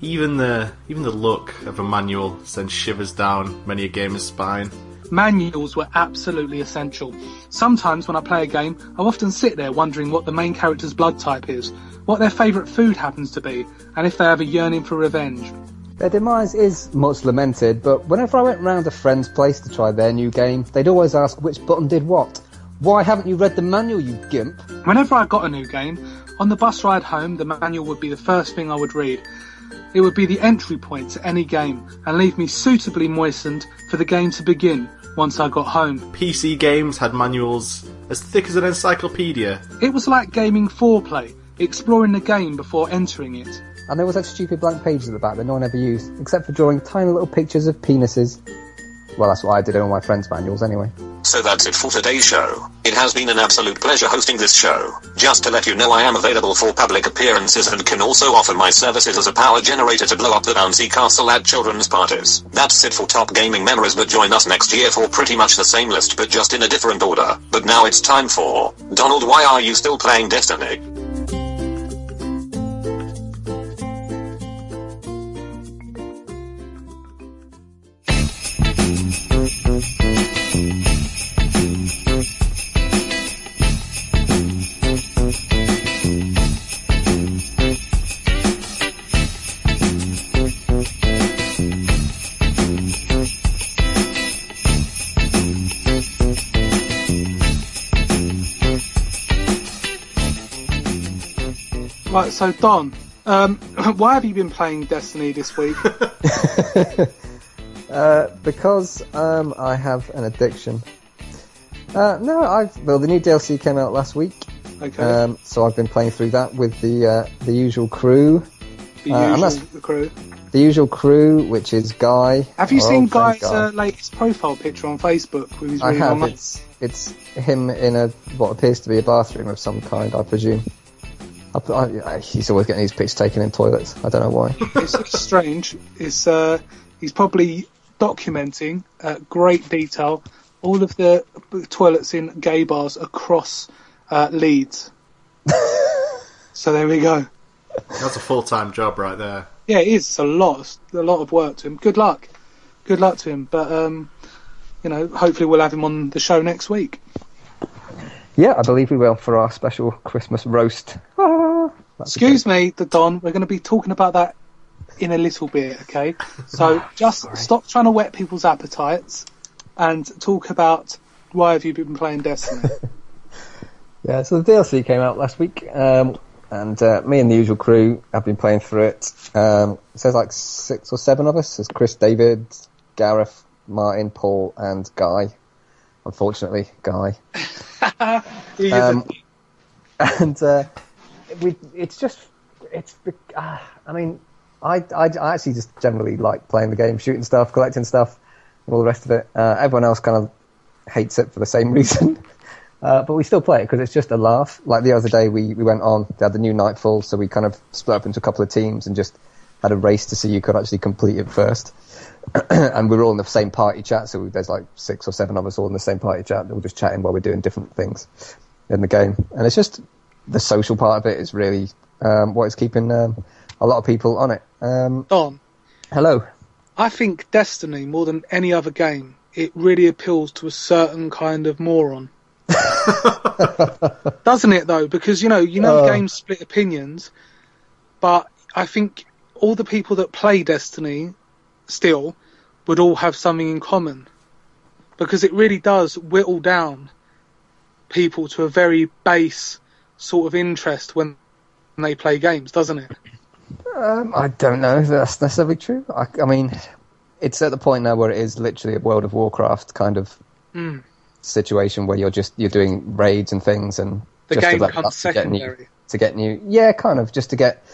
Speaker 3: even the even the look of a manual sends shivers down many a gamer's spine.
Speaker 1: Manuals were absolutely essential. Sometimes when I play a game, I often sit there wondering what the main character's blood type is, what their favourite food happens to be, and if they have a yearning for revenge.
Speaker 2: Their demise is much lamented, but whenever I went round a friend's place to try their new game, they'd always ask which button did what. Why haven't you read the manual, you gimp?
Speaker 1: Whenever I got a new game, on the bus ride home, the manual would be the first thing I would read. It would be the entry point to any game and leave me suitably moistened for the game to begin once I got home.
Speaker 3: PC games had manuals as thick as an encyclopedia.
Speaker 1: It was like gaming foreplay, exploring the game before entering it.
Speaker 2: And there was those stupid blank pages at the back that no one ever used, except for drawing tiny little pictures of penises. Well, that's what I did in all my friends' manuals anyway.
Speaker 4: So that's it for today's show. It has been an absolute pleasure hosting this show. Just to let you know I am available for public appearances and can also offer my services as a power generator to blow up the bouncy castle at children's parties. That's it for top gaming memories but join us next year for pretty much the same list but just in a different order. But now it's time for Donald why are you still playing Destiny?
Speaker 1: Right, so Don, um, why have you been playing Destiny this week?
Speaker 2: Uh, because um, I have an addiction. Uh, no, I've well the new DLC came out last week,
Speaker 1: Okay,
Speaker 2: um, so I've been playing through that with the uh, the usual crew,
Speaker 1: the
Speaker 2: uh, and
Speaker 1: usual the crew.
Speaker 2: the usual crew, which is Guy.
Speaker 1: Have you seen Guy's
Speaker 2: Guy.
Speaker 1: uh, latest profile picture on Facebook? With his
Speaker 2: I have. It's it's him in a what appears to be a bathroom of some kind, I presume. I, I, I- he's always getting his pics taken in toilets. I don't know why.
Speaker 1: it's, it's strange. It's uh, he's probably documenting at great detail all of the toilets in gay bars across uh, Leeds. so there we go.
Speaker 3: That's a full time job right there.
Speaker 1: Yeah, it is It's a lot, It's a lot of work to him. Good luck, good luck to him. But um, you know, hopefully we'll have him on the show next week.
Speaker 2: Yeah, I believe we will for our special Christmas roast. That's
Speaker 1: Excuse me, the Don. We're going to be talking about that in a little bit, okay? So just stop trying to whet people's appetites and talk about why have you been playing Destiny?
Speaker 2: Yeah, so the DLC came out last week, um, and uh, me and the usual crew have been playing through it. Um, it says like six or seven of us. There's Chris, David, Gareth, Martin, Paul, and Guy. Unfortunately, Guy. Um, and uh, we, it's just, it's, uh, I mean, I, I, I actually just generally like playing the game, shooting stuff, collecting stuff, and all the rest of it. Uh, everyone else kind of hates it for the same reason. Uh, but we still play it because it's just a laugh. Like the other day, we, we went on, they had the new Nightfall, so we kind of split up into a couple of teams and just had a race to see who could actually complete it first. and we were all in the same party chat, so there's like six or seven of us all in the same party chat. We're just chatting while we're doing different things in the game, and it's just the social part of it is really um, what is keeping um, a lot of people on it. Um,
Speaker 1: Don,
Speaker 2: hello.
Speaker 1: I think Destiny, more than any other game, it really appeals to a certain kind of moron. Doesn't it though? Because you know, you know,
Speaker 2: Uh.
Speaker 1: games split opinions, but I think all the people that play Destiny still would all have something in common. Because it really does whittle down people to a very base sort of interest when they play games, doesn't it?
Speaker 2: Um, I don't know if that's necessarily true. I, I mean, it's at the point now where it is literally a World of Warcraft kind of
Speaker 1: Mm.
Speaker 2: situation where you're just you're doing raids and things and
Speaker 1: The
Speaker 2: just
Speaker 1: game becomes
Speaker 2: up to get new
Speaker 1: secondary.
Speaker 2: to get new. Yeah, kind of just to get.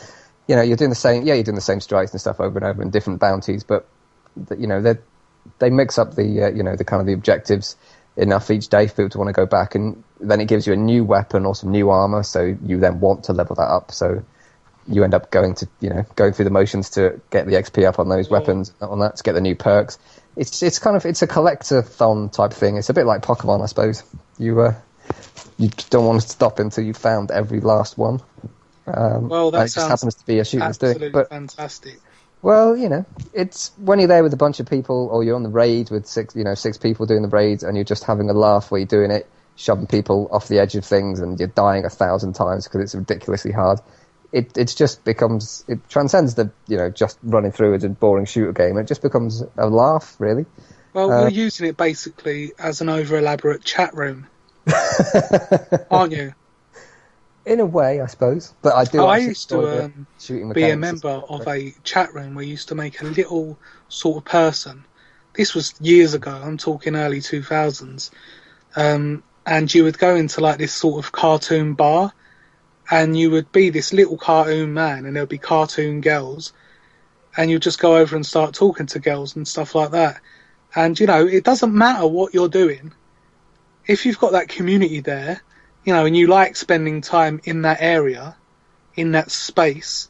Speaker 2: You know, you're doing the same. Yeah, you're doing the same strikes and stuff over and over and different bounties, but you know they they mix up the uh, you know the kind of the objectives enough each day for people to want to go back, and then it gives you a new weapon or some new armor, so you then want to level that up. So you end up going to you know going through the motions to get the XP up on those weapons on that to get the new perks. It's it's kind of it's a collector-thon type thing. It's a bit like Pokemon, I suppose. You uh, you don't want to stop until you've found every last one. Um,
Speaker 1: Well, that
Speaker 2: it just happens to be a shooting
Speaker 1: Absolutely
Speaker 2: stick. But
Speaker 1: fantastic.
Speaker 2: Well, you know, it's when you're there with a bunch of people, or you're on the raid with six, you know, six people doing the raids, and you're just having a laugh while you're doing it, shoving people off the edge of things, and you're dying a thousand times because it's ridiculously hard. It it just becomes it transcends the you know just running through it a boring shooter game. It just becomes a laugh, really.
Speaker 1: Well,
Speaker 2: Uh,
Speaker 1: you're using it basically as an over elaborate chat room, aren't you?
Speaker 2: In a way, I suppose, but I do.
Speaker 1: Oh, I used to, um, Be a member of a chat room where you used to make a little sort of person. This was years ago. I'm talking early 2000s. Um, and you would go into like this sort of cartoon bar, and you would be this little cartoon man, and there would be cartoon girls, and you'd just go over and start talking to girls and stuff like that. And you know, it doesn't matter what you're doing. If you've got that community there, you know, and you like spending time in that area, in that space,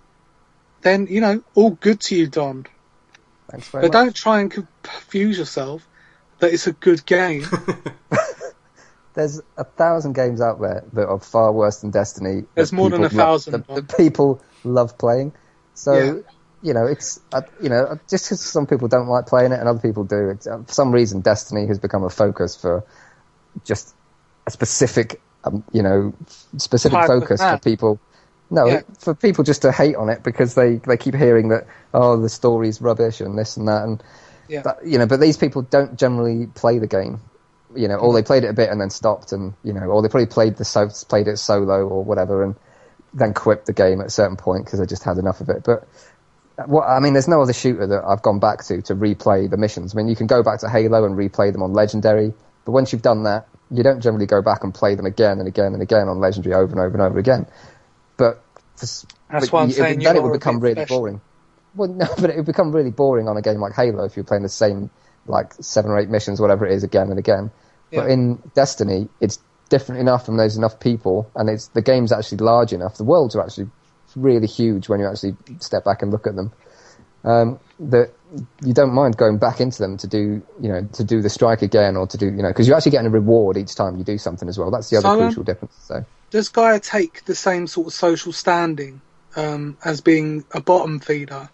Speaker 1: then you know, all good to you, Don.
Speaker 2: Thanks very
Speaker 1: But
Speaker 2: much.
Speaker 1: don't try and confuse yourself that it's a good game.
Speaker 2: There's a thousand games out there that are far worse than Destiny.
Speaker 1: There's more than
Speaker 2: people
Speaker 1: a
Speaker 2: love-
Speaker 1: thousand,
Speaker 2: that- that people love playing. So
Speaker 1: Yeah.
Speaker 2: you know, it's uh, you know, just because some people don't like playing it and other people do, it's, uh, for some reason, Destiny has become a focus for just a specific, um, you know, specific focus for people. No,
Speaker 1: Yeah.
Speaker 2: for people just to hate on it because they, they keep hearing that oh the story's rubbish and this and that and
Speaker 1: Yeah.
Speaker 2: that, you know, but these people don't generally play the game. You know, or they played it a bit and then stopped, and you know, or they probably played the so- played it solo or whatever, and then quit the game at a certain point because they just had enough of it. But what I mean, there's no other shooter that I've gone back to to replay the missions. I mean, you can go back to Halo and replay them on Legendary, but once you've done that, you don't generally go back and play them again and again and again on Legendary over and over and over again. But for
Speaker 1: That's
Speaker 2: but
Speaker 1: why I'm
Speaker 2: you-
Speaker 1: saying
Speaker 2: then it would become really
Speaker 1: special.
Speaker 2: boring. Well, no, but it would become really boring on a game like Halo if you're playing the same like seven or eight missions, whatever it is, again and again. But in Destiny, it's different enough, and there's enough people, and it's the game's actually large enough. The worlds are actually really huge when you actually step back and look at them. Um, that you don't mind going back into them to do, you know, to do the strike again, or to do, you know, because you're actually getting a reward each time you do something as well. That's the other
Speaker 1: So, um,
Speaker 2: crucial difference. So.
Speaker 1: Does Gaia take the same sort of social standing um, as being a bottom feeder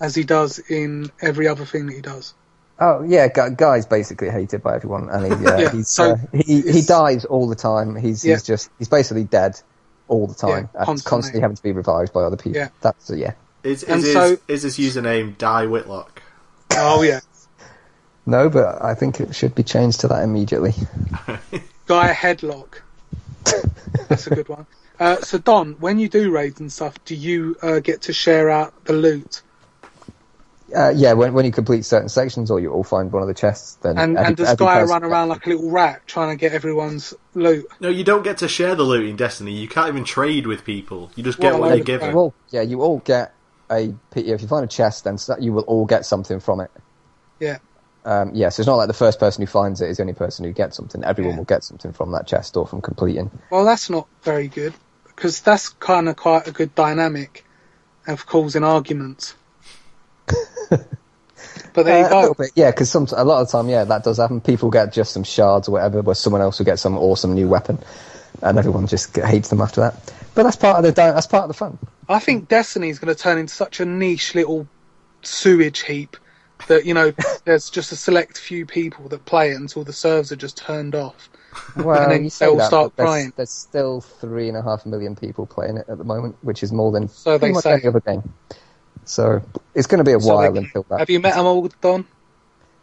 Speaker 1: as he does in every other thing that he does?
Speaker 2: Oh yeah, Gu- Guy's basically hated by everyone, and he, uh,
Speaker 1: Yeah,
Speaker 2: he's,
Speaker 1: so
Speaker 2: uh, he he dies all the time. He's
Speaker 1: Yeah.
Speaker 2: he's just he's basically dead all the time,
Speaker 1: Yeah, constantly.
Speaker 2: constantly having to be revived by other people.
Speaker 1: Yeah.
Speaker 2: That's uh, yeah.
Speaker 3: Is,
Speaker 1: And
Speaker 3: is, his,
Speaker 1: so-
Speaker 3: is his username Die Whitlock?
Speaker 1: Oh yeah,
Speaker 2: No, but I think it should be changed to that immediately.
Speaker 1: Gaia headlock. That's a good one. Uh, so Don, when you do raids and stuff, do you uh, get to share out the loot?
Speaker 2: Uh, yeah, when when you complete certain sections, or you all find one of the chests, then
Speaker 1: And,
Speaker 2: every-
Speaker 1: and does
Speaker 2: every
Speaker 1: Gaia
Speaker 2: person
Speaker 1: run around like a little rat trying to get everyone's loot?
Speaker 3: No, you don't get to share the loot in Destiny. You can't even trade with people. You just get
Speaker 1: Well,
Speaker 3: what
Speaker 1: like-
Speaker 3: you're given.
Speaker 2: You all, yeah, you all get a. If you find a chest, then you will all get something from it.
Speaker 1: Yeah.
Speaker 2: Um, yeah, so it's not like the first person who finds it is the only person who gets something. Everyone
Speaker 1: Yeah.
Speaker 2: will get something from that chest or from completing.
Speaker 1: Well, that's not very good because that's kind of quite a good dynamic of causing arguments. But there
Speaker 2: Uh,
Speaker 1: you go.
Speaker 2: bit, yeah, because some a lot of the time, yeah, that does happen. People get just some shards or whatever, where someone else will get some awesome new weapon, and everyone just hates them after that. But that's part of the that's part of the fun.
Speaker 1: I think Destiny's going to turn into such a niche little sewage heap that you know there's just a select few people that play it until the servers are just turned off.
Speaker 2: Well,
Speaker 1: And then
Speaker 2: you say
Speaker 1: they'll
Speaker 2: that,
Speaker 1: start
Speaker 2: there's,
Speaker 1: crying.
Speaker 2: there's still three and a half million people playing it at the moment, which is more than
Speaker 1: So they
Speaker 2: much
Speaker 1: say.
Speaker 2: any other game. So it's going to be a
Speaker 1: So
Speaker 2: while
Speaker 1: can-
Speaker 2: until that.
Speaker 1: Have you met them all, Don?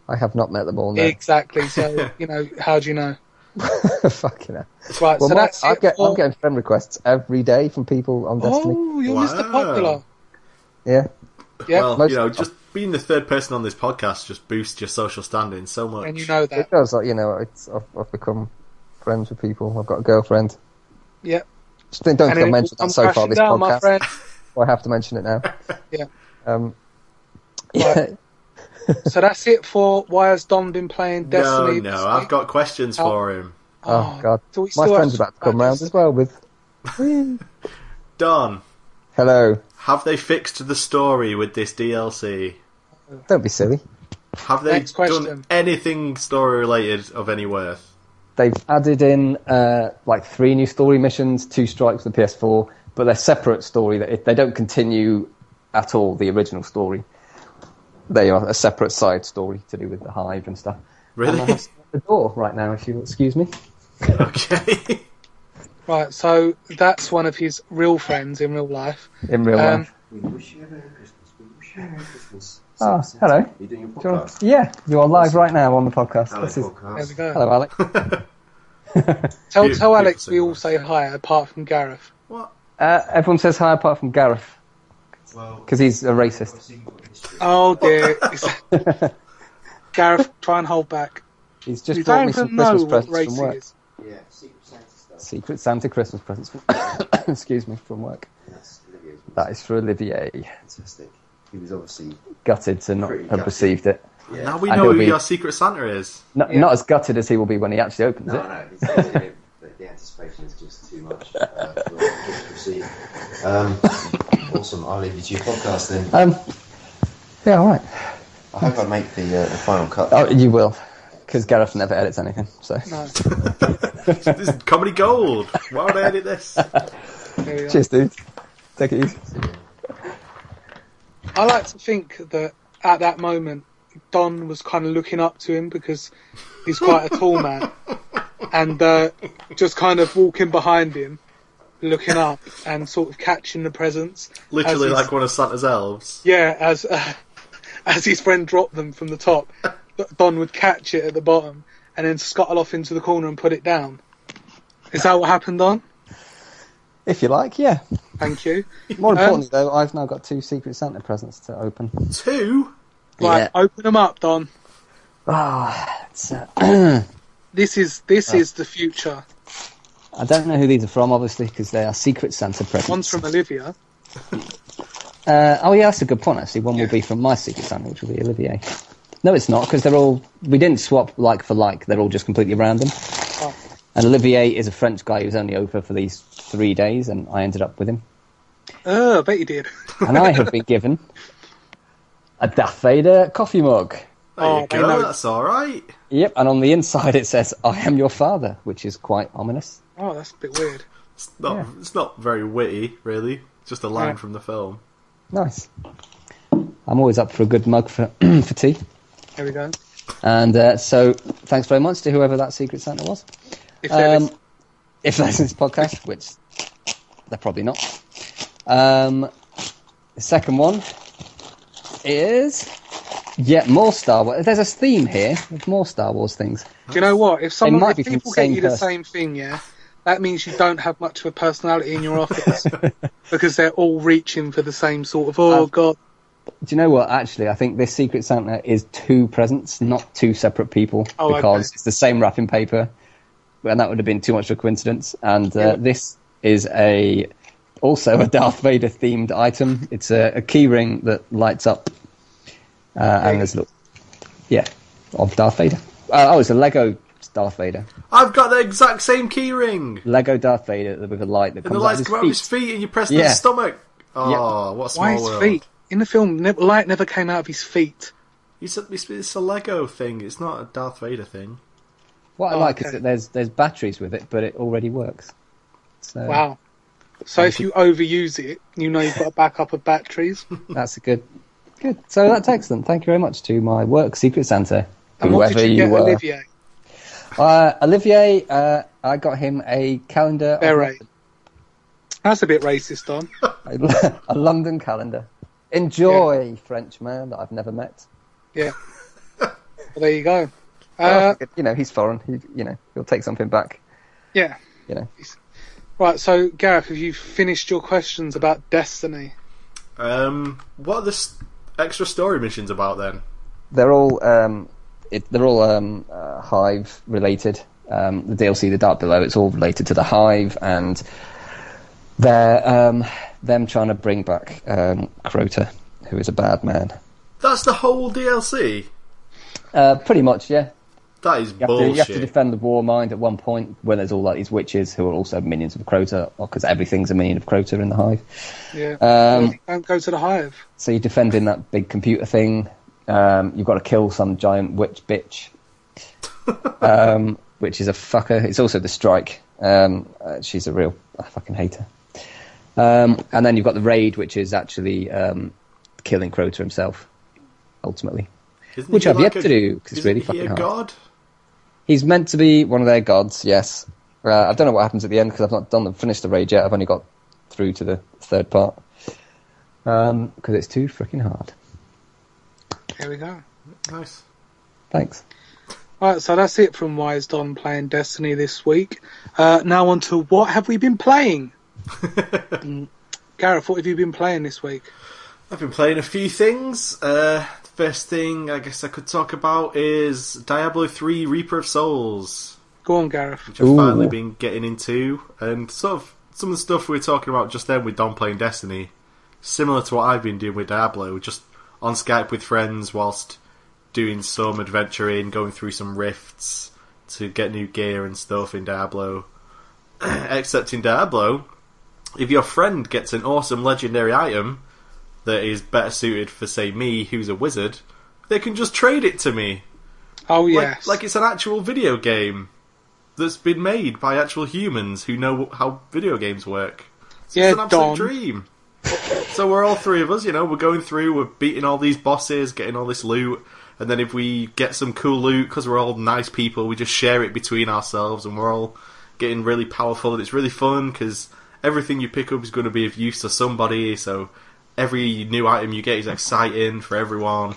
Speaker 2: I have not met them all. No.
Speaker 1: Exactly. So you know, how do you know?
Speaker 2: Fucking hell.
Speaker 1: Right.
Speaker 2: Well,
Speaker 1: so
Speaker 2: my,
Speaker 1: that's
Speaker 2: I
Speaker 1: it
Speaker 2: get,
Speaker 1: for-
Speaker 2: I'm getting friend requests every day from people on Destiny.
Speaker 1: Oh, you're Mr. Popular.
Speaker 2: Yeah,
Speaker 1: Yeah,
Speaker 3: well,
Speaker 2: most
Speaker 3: you know, just being the third person on this podcast just boosts your social standing so much.
Speaker 1: and you know that.
Speaker 2: it does. Like, you know, it's, I've, I've become friends with people. I've got a girlfriend.
Speaker 1: Yeah.
Speaker 2: Just don't don't
Speaker 1: And
Speaker 2: think I've mentioned that so far this
Speaker 1: down, my
Speaker 2: podcast.
Speaker 1: friend.
Speaker 2: So I have to mention it now.
Speaker 1: Yeah.
Speaker 2: Um, yeah.
Speaker 1: So that's it for why has Don been playing Destiny?
Speaker 3: no,
Speaker 1: this
Speaker 3: I've
Speaker 1: week?
Speaker 3: got questions
Speaker 1: Oh.
Speaker 3: for him.
Speaker 2: Oh, God,
Speaker 1: so
Speaker 2: my
Speaker 1: still
Speaker 2: friend's about to come round as well. With
Speaker 3: Don,
Speaker 2: hello.
Speaker 3: have they fixed the story with this DLC?
Speaker 2: Don't be silly.
Speaker 3: Have they done anything story related of any worth?
Speaker 2: They've added in uh, like three new story missions, two strikes for the PS4, but they're separate story. That they don't continue at all the original story. They are a separate side story to do with the hive and stuff. And I
Speaker 3: Really?
Speaker 2: have someone the door right now, if you'll excuse me.
Speaker 3: okay.
Speaker 1: Right, so that's one of his real friends in real life.
Speaker 2: In real
Speaker 1: Um,
Speaker 2: life.
Speaker 5: We wish you a Merry Christmas. We wish you a Merry Christmas.
Speaker 2: Oh,
Speaker 5: Six-
Speaker 2: hello.
Speaker 5: Are you doing your
Speaker 2: Do you want-
Speaker 5: podcast?
Speaker 2: Yeah, you are live right now on the podcast.
Speaker 5: Hello,
Speaker 2: This is-
Speaker 5: podcast.
Speaker 1: There we go.
Speaker 2: hello, Alec.
Speaker 1: Tell,
Speaker 3: Beautiful,
Speaker 1: tell Alex we all
Speaker 3: singer.
Speaker 1: say hi, apart from Gareth.
Speaker 3: What?
Speaker 2: Uh, everyone says hi apart from Gareth
Speaker 5: Well,
Speaker 2: because he's a racist.
Speaker 5: Obviously you've got history.
Speaker 1: Oh dear. Gareth, try and hold back.
Speaker 2: He's just
Speaker 1: you
Speaker 2: brought me some Christmas presents from work.
Speaker 1: is.
Speaker 5: Yeah, Secret Santa stuff.
Speaker 2: Secret Santa Christmas presents. From excuse me, from work.
Speaker 5: That's Olivier's one.
Speaker 2: That is for Olivier.
Speaker 5: fantastic. He was obviously
Speaker 2: Gutted to not have
Speaker 5: gutted.
Speaker 2: received it.
Speaker 5: yeah.
Speaker 3: Now we
Speaker 2: And
Speaker 3: know who
Speaker 2: be-
Speaker 3: your secret Santa is.
Speaker 2: Not,
Speaker 1: Yeah.
Speaker 2: not as gutted as he will be when he actually opens
Speaker 5: No,
Speaker 2: it.
Speaker 5: no, it's, it's, it, the, the anticipation is just too much uh, for to proceed. Um, awesome. I'll leave you to your podcast then.
Speaker 2: Um, yeah, all right.
Speaker 5: I hope I make the, uh, the final cut.
Speaker 2: Oh, you will, because Gareth never edits anything. So
Speaker 1: No,
Speaker 3: This is comedy gold. Why would I edit this?
Speaker 1: there we are.
Speaker 2: cheers, dude. Take it easy.
Speaker 1: I like to think that at that moment, Don was kind of looking up to him because he's quite a tall man, and uh, just kind of walking behind him, looking up and sort of catching the presents.
Speaker 3: Literally like one of Santa's elves.
Speaker 1: Yeah, as uh, as his friend dropped them from the top, Don would catch it at the bottom and then scuttle off into the corner and put it down. Is that what happened, Don?
Speaker 2: If you like, yeah.
Speaker 1: Thank you.
Speaker 2: More
Speaker 1: Um,
Speaker 2: importantly, though, I've now got two Secret Santa presents to open.
Speaker 3: Two?
Speaker 1: Right,
Speaker 2: Yeah.
Speaker 1: open them up, Don.
Speaker 2: Ah, it's, uh,
Speaker 1: This is this is the future.
Speaker 2: I don't know who these are from, obviously, because they are Secret Santa presents.
Speaker 1: One's from Olivia.
Speaker 2: Uh, oh yeah, that's a good point. Actually, one will be from my Secret Santa, which will be Olivier. No, it's not because they're all. We didn't swap like for like. They're all just completely random.
Speaker 1: Oh.
Speaker 2: And Olivier is a French guy who's only over for these three days, and I ended up with him.
Speaker 1: Oh, I bet you did.
Speaker 2: And I have been given a Darth Vader coffee mug.
Speaker 3: There
Speaker 1: Oh,
Speaker 3: you
Speaker 1: they
Speaker 3: go, that's alright.
Speaker 2: Yep, and on the inside it says "I am your father," which is quite ominous.
Speaker 1: Oh, that's a bit weird.
Speaker 3: It's not,
Speaker 2: Yeah.
Speaker 3: it's not very witty, really. Just a line
Speaker 1: Yeah.
Speaker 3: from the film.
Speaker 2: Nice. I'm always up for a good mug for for tea.
Speaker 1: There we go.
Speaker 2: And uh, so, thanks very much to whoever that Secret Santa was.
Speaker 1: If there is-
Speaker 2: Um, if that's this podcast, which they're probably not. Um, the second one is yet more Star Wars. There's a theme here with more Star Wars things.
Speaker 1: do you know what? If someone, if people get you the
Speaker 2: person.
Speaker 1: same thing, yeah, that means you don't have much of a personality in your office because they're all reaching for the same sort of. Oh God,
Speaker 2: Do you know what? Actually, I think this Secret Santa is two presents, not two separate people,
Speaker 1: Oh,
Speaker 2: because
Speaker 1: okay.
Speaker 2: it's the same wrapping paper, and that would have been too much of a coincidence. And uh,
Speaker 1: Yeah.
Speaker 2: this is a also a Darth Vader themed item. It's a, a key ring that lights up, uh, and there's look, yeah, of Darth Vader. Uh, oh, it's a Lego Darth Vader,
Speaker 3: I've got the exact same keyring!
Speaker 2: Lego Darth Vader with a light that
Speaker 3: And the
Speaker 2: comes out
Speaker 3: lights
Speaker 2: of
Speaker 3: come out of
Speaker 2: his
Speaker 3: his
Speaker 2: feet.
Speaker 3: feet and you press
Speaker 2: Yeah.
Speaker 3: the stomach. Oh, what a small
Speaker 1: why his
Speaker 3: world.
Speaker 1: feet? in the film, ne- light never came out of his feet.
Speaker 3: It's a, it's, it's a Lego thing. It's not a Darth Vader thing.
Speaker 2: What I
Speaker 1: Oh,
Speaker 2: like
Speaker 1: okay.
Speaker 2: is that there's there's batteries with it, but it already works. So
Speaker 1: Wow. So if you overuse it, you know you've got a backup of batteries.
Speaker 2: that's a good, good. So that's excellent. Thank you very much to my work Secret Santa,
Speaker 1: And what
Speaker 2: whoever
Speaker 1: did you
Speaker 2: you
Speaker 1: get,
Speaker 2: were.
Speaker 1: Olivier?
Speaker 2: Uh, Olivier, uh, I got him a calendar, of
Speaker 1: That's a bit racist, Don.
Speaker 2: a, a London calendar. Enjoy, French man that I've never met.
Speaker 1: Yeah. Well, there you go. Uh,
Speaker 2: you know, he's foreign. He, you know, he'll take something back.
Speaker 1: yeah.
Speaker 2: You know,
Speaker 1: Right. So Gareth, have you finished your questions about Destiny?
Speaker 3: Um, what are the s- extra story missions about then?
Speaker 2: they're all um, it, they're all um, uh, Hive related. Um, the DLC, the Dark Below, it's all related to the Hive, and they're um, them trying to bring back um, Crota, who is a bad man.
Speaker 3: That's the whole DLC.
Speaker 2: Uh, pretty much, yeah.
Speaker 3: That is
Speaker 2: You have, to,
Speaker 3: bullshit.
Speaker 2: you have to defend the War Mind at one point, where there's all like these witches who are also minions of Crota, because everything's a minion of Crota in the Hive.
Speaker 1: Yeah.
Speaker 2: Um,
Speaker 1: Don't go to the hive.
Speaker 2: So you're defending that big computer thing. Um, you've got to kill some giant witch bitch, um, which is a fucker. It's also the strike. Um, uh, she's a real. I fucking hate her. Um, and then you've got the raid, which is actually um, killing Crota himself, ultimately.
Speaker 3: Isn't
Speaker 2: which I've
Speaker 3: like
Speaker 2: yet
Speaker 3: a-
Speaker 2: to do, 'cause it's really
Speaker 3: he
Speaker 2: fucking
Speaker 3: a
Speaker 2: hard.
Speaker 3: god?
Speaker 2: He's meant to be one of their gods, yes. Uh, I don't know what happens at the end because I've not done the, finished the raid yet. I've only got through to the third part because it's too freaking hard.
Speaker 1: Here we go.
Speaker 3: Nice.
Speaker 2: Thanks.
Speaker 1: Right, so that's it from Wise Don playing Destiny this week. Uh, now on to what have we been playing? Mm. Gareth, what have you been playing this week?
Speaker 3: I've been playing a few things. Uh, the first thing I guess I could talk about is Diablo 3 Reaper of Souls,
Speaker 1: Go on, Gareth.
Speaker 3: which I've
Speaker 2: Ooh.
Speaker 3: finally been getting into. And sort of some of the stuff we were talking about just then with Don playing Destiny, similar to what I've been doing with Diablo, just on Skype with friends whilst doing some adventuring, going through some rifts to get new gear and stuff in Diablo. Except in Diablo, if your friend gets an awesome legendary item that is better suited for, say, me, who's a wizard, they can just trade it to me.
Speaker 1: Oh,
Speaker 3: Like,
Speaker 1: yes.
Speaker 3: like it's an actual video game that's been made by actual humans who know how video games work. It's
Speaker 1: Yeah,
Speaker 3: an absolute
Speaker 1: Don.
Speaker 3: dream. So we're all three of us, you know, we're going through, we're beating all these bosses, getting all this loot, and then if we get some cool loot, because we're all nice people, we just share it between ourselves, and we're all getting really powerful, and it's really fun, because everything you pick up is going to be of use to somebody, so every new item you get is exciting for everyone.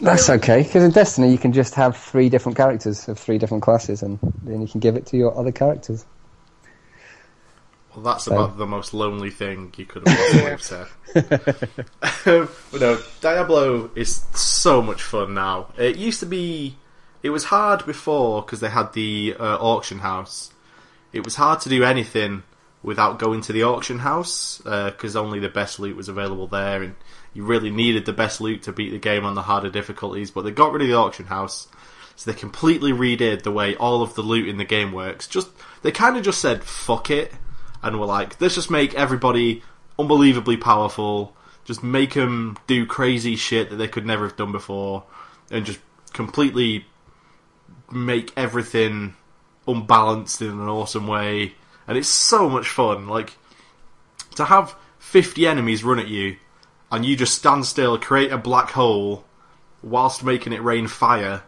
Speaker 2: That's okay, because in Destiny you can just have three different characters of three different classes, and then you can give it to your other characters.
Speaker 3: Well, that's
Speaker 2: So-
Speaker 3: about the most lonely thing you could have possibly have said. Um, but no, Diablo is so much fun now. It used to be, it was hard before because they had the uh, auction house. It was hard to do anything without going to the auction house because only the best loot was available there, and you really needed the best loot to beat the game on the harder difficulties. But they got rid of the auction house, so they completely redid the way all of the loot in the game works. Just they kind of just said fuck it, and were like, let's just make everybody unbelievably powerful. Just make them do crazy shit that they could never have done before, and just completely make everything unbalanced in an awesome way. And it's so much fun. Like to have fifty enemies run at you, and you just stand still, create a black hole, whilst making it rain fire,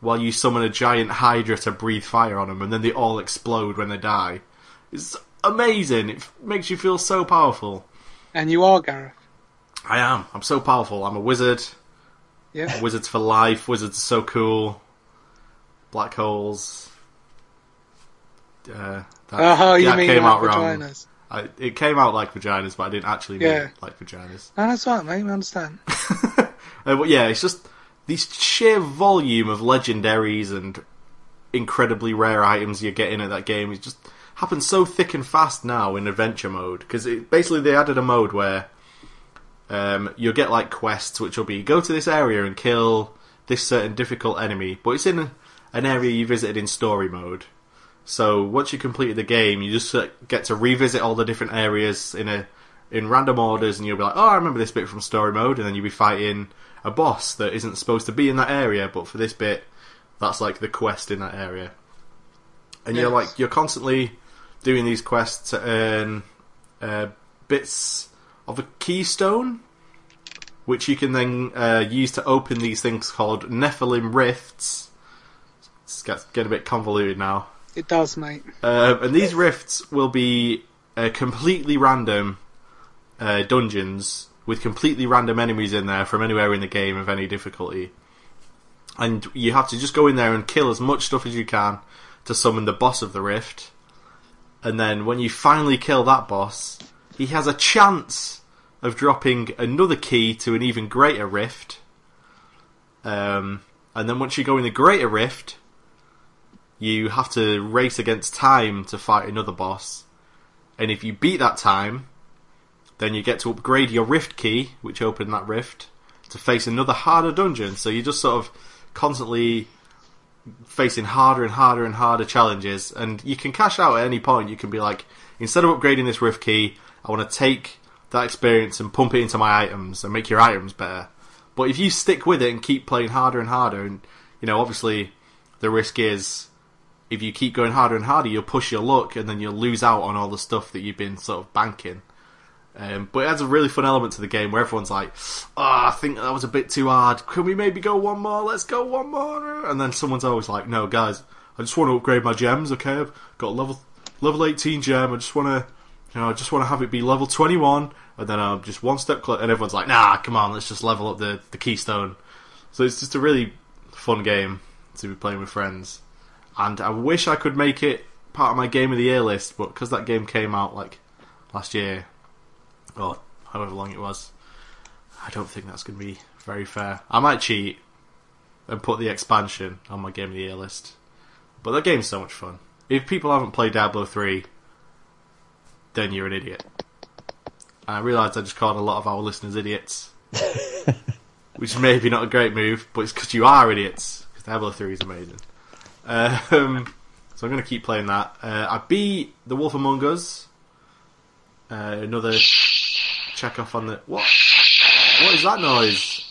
Speaker 3: while you summon a giant hydra to breathe fire on them, and then they all explode when they die. It's amazing. It makes you feel so powerful.
Speaker 1: And you are, Gareth.
Speaker 3: I am. I'm so powerful. I'm a wizard.
Speaker 1: Yeah.
Speaker 3: Wizards for life. Wizards are so cool. Black holes. Uh, that,
Speaker 1: Oh, you
Speaker 3: that
Speaker 1: mean
Speaker 3: came
Speaker 1: like
Speaker 3: out wrong.
Speaker 1: vaginas?
Speaker 3: I, it came out like vaginas, but I didn't actually mean
Speaker 1: Yeah.
Speaker 3: like vaginas.
Speaker 1: No, that's right, mate. I understand.
Speaker 3: Uh, but yeah, it's just this sheer volume of legendaries and incredibly rare items you're getting at that game. is just happens so thick and fast now in adventure mode because basically they added a mode where um, you'll get like quests, which will be go to this area and kill this certain difficult enemy, but it's in a, an area you visited in story mode. So once you completed the game, you just uh, get to revisit all the different areas in a in random orders, and you'll be like, "Oh, I remember this bit from story mode," and then you'll be fighting a boss that isn't supposed to be in that area, but for this bit, that's like the quest in that area. And you're like you're constantly doing these quests to earn uh, bits of a keystone, which you can then uh, use to open these things called Nephilim rifts. It's get- getting a bit convoluted now.
Speaker 1: It does, mate.
Speaker 3: Uh, and these rifts will be uh, completely random uh, dungeons with completely random enemies in there from anywhere in the game of any difficulty. And you have to just go in there and kill as much stuff as you can to summon the boss of the rift. And then when you finally kill that boss, he has a chance of dropping another key to an even greater rift. Um, and then once you go in the greater rift, you have to race against time to fight another boss. And if you beat that time, then you get to upgrade your rift key, which opened that rift, to face another harder dungeon. So you're just sort of constantly facing harder and harder and harder challenges. And you can cash out at any point. You can be like, instead of upgrading this rift key, I want to take that experience and pump it into my items and make your items better. But if you stick with it and keep playing harder and harder, and you know, obviously, the risk is if you keep going harder and harder, you'll push your luck, and then you'll lose out on all the stuff that you've been sort of banking. Um, but it adds a really fun element to the game where everyone's like, "Oh, I think that was a bit too hard. Can we maybe go one more? Let's go one more." And then someone's always like, "No, guys, I just want to upgrade my gems. Okay, I've got a level level eighteen gem. I just want to, you know, I just want to have it be level twenty one, and then I'm just one step closer." And everyone's like, "Nah, come on, let's just level up the the keystone." So it's just a really fun game to be playing with friends and I wish I could make it part of my game of the year list, but because that game came out like last year, or however long it was, I don't think that's going to be very fair. I might cheat and put the expansion on my game of the year list, but that game's so much fun. If people haven't played Diablo 3, then you're an idiot. And I realised I just called a lot of our listeners idiots, which is maybe not a great move, but it's because you are idiots. Because Diablo 3 is amazing. Um, so I'm going to keep playing that. Uh, I beat The Wolf Among Us. Uh, another check off on the what? What is that noise?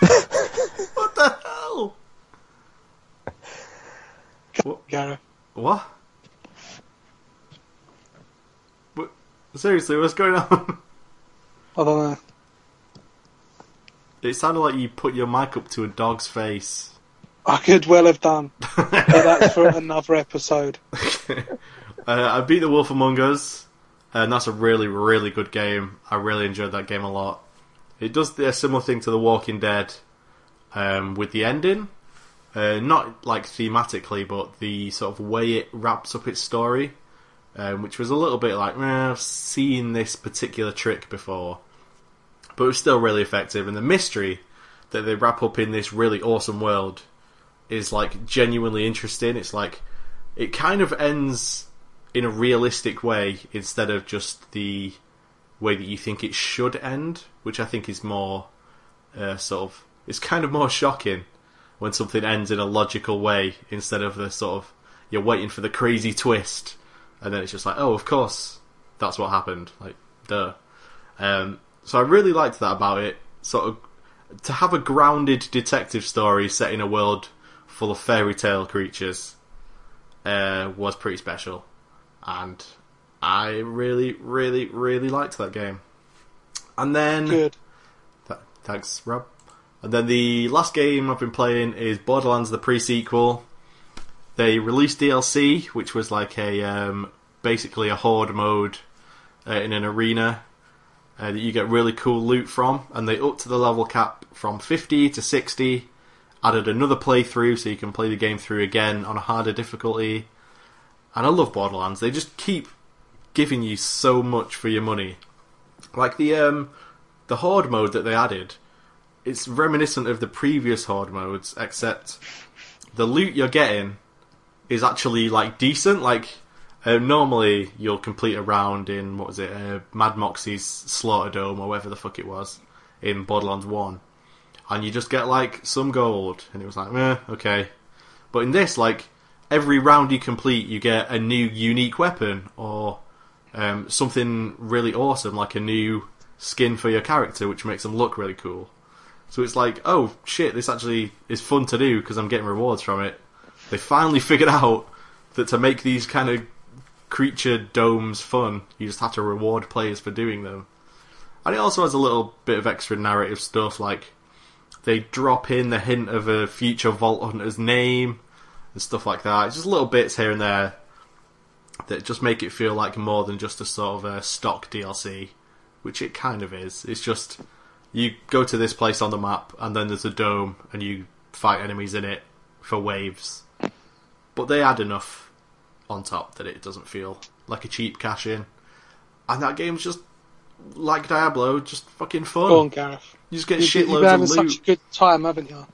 Speaker 3: what the hell?
Speaker 1: Gareth.
Speaker 3: What? What? Seriously, what's going on?
Speaker 1: I don't know.
Speaker 3: It sounded like you put your mic up to a dog's face.
Speaker 1: I could well have done. But that's for another episode.
Speaker 3: Uh, I beat The Wolf Among Us, and that's a really, really good game. I really enjoyed that game a lot. It does a similar thing to The Walking Dead um, with the ending. Uh, not like thematically, but the sort of way it wraps up its story, um, which was a little bit like, eh, I've seen this particular trick before. But it was still really effective, and the mystery that they wrap up in this really awesome world is like genuinely interesting. It's like it kind of ends in a realistic way instead of just the way that you think it should end, which I think is more uh, sort of it's kind of more shocking when something ends in a logical way instead of the sort of you're waiting for the crazy twist and then it's just like oh of course that's what happened. Like duh. Um, so I really liked that about it sort of to have a grounded detective story set in a world full of fairy tale creatures uh, was pretty special, and I really, really, really liked that game. And then,
Speaker 1: Good.
Speaker 3: Th- thanks, Rob. And then the last game I've been playing is Borderlands: the pre-sequel. They released DLC, which was like a um, basically a horde mode uh, in an arena uh, that you get really cool loot from, and they upped the level cap from 50 to 60. Added another playthrough so you can play the game through again on a harder difficulty. And I love Borderlands. They just keep giving you so much for your money. Like the um, the horde mode that they added, it's reminiscent of the previous horde modes, except the loot you're getting is actually like decent. Like uh, normally you'll complete a round in what was it, uh, Mad Moxxi's Slaughter Dome or whatever the fuck it was in Borderlands One, and you just get like some gold, and it was like, eh, okay. But in this, like every round you complete, you get a new unique weapon or um, something really awesome, like a new skin for your character, which makes them look really cool. So it's like, oh shit, this actually is fun to do because I'm getting rewards from it. They finally figured out that to make these kind of creature domes fun, you just have to reward players for doing them. And it also has a little bit of extra narrative stuff, like they drop in the hint of a future Vault Hunter's name and stuff like that. It's just little bits here and there that just make it feel like more than just a sort of a stock DLC, which it kind of is. It's just you go to this place on the map and then there's a dome and you fight enemies in it for waves. But they add enough on top that it doesn't feel like a cheap cash in. And that game's just like Diablo, just fucking fun.
Speaker 1: Go on, Gareth.
Speaker 3: You just get
Speaker 1: You've, you've
Speaker 3: shitloads
Speaker 1: been
Speaker 3: of
Speaker 1: having
Speaker 3: loot.
Speaker 1: such a good time, haven't you?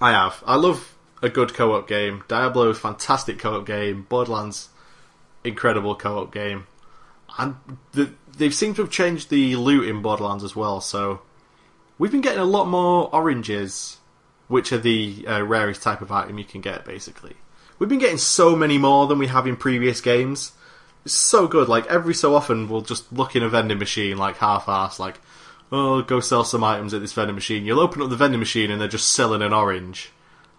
Speaker 3: I have. I love a good co-op game. Diablo is fantastic co-op game. Borderlands, incredible co-op game. And the, they've seemed to have changed the loot in Borderlands as well. So we've been getting a lot more oranges, which are the uh, rarest type of item you can get. Basically, we've been getting so many more than we have in previous games. It's so good. Like every so often, we'll just look in a vending machine, like half-assed, like, oh, go sell some items at this vending machine. You'll open up the vending machine and they're just selling an orange,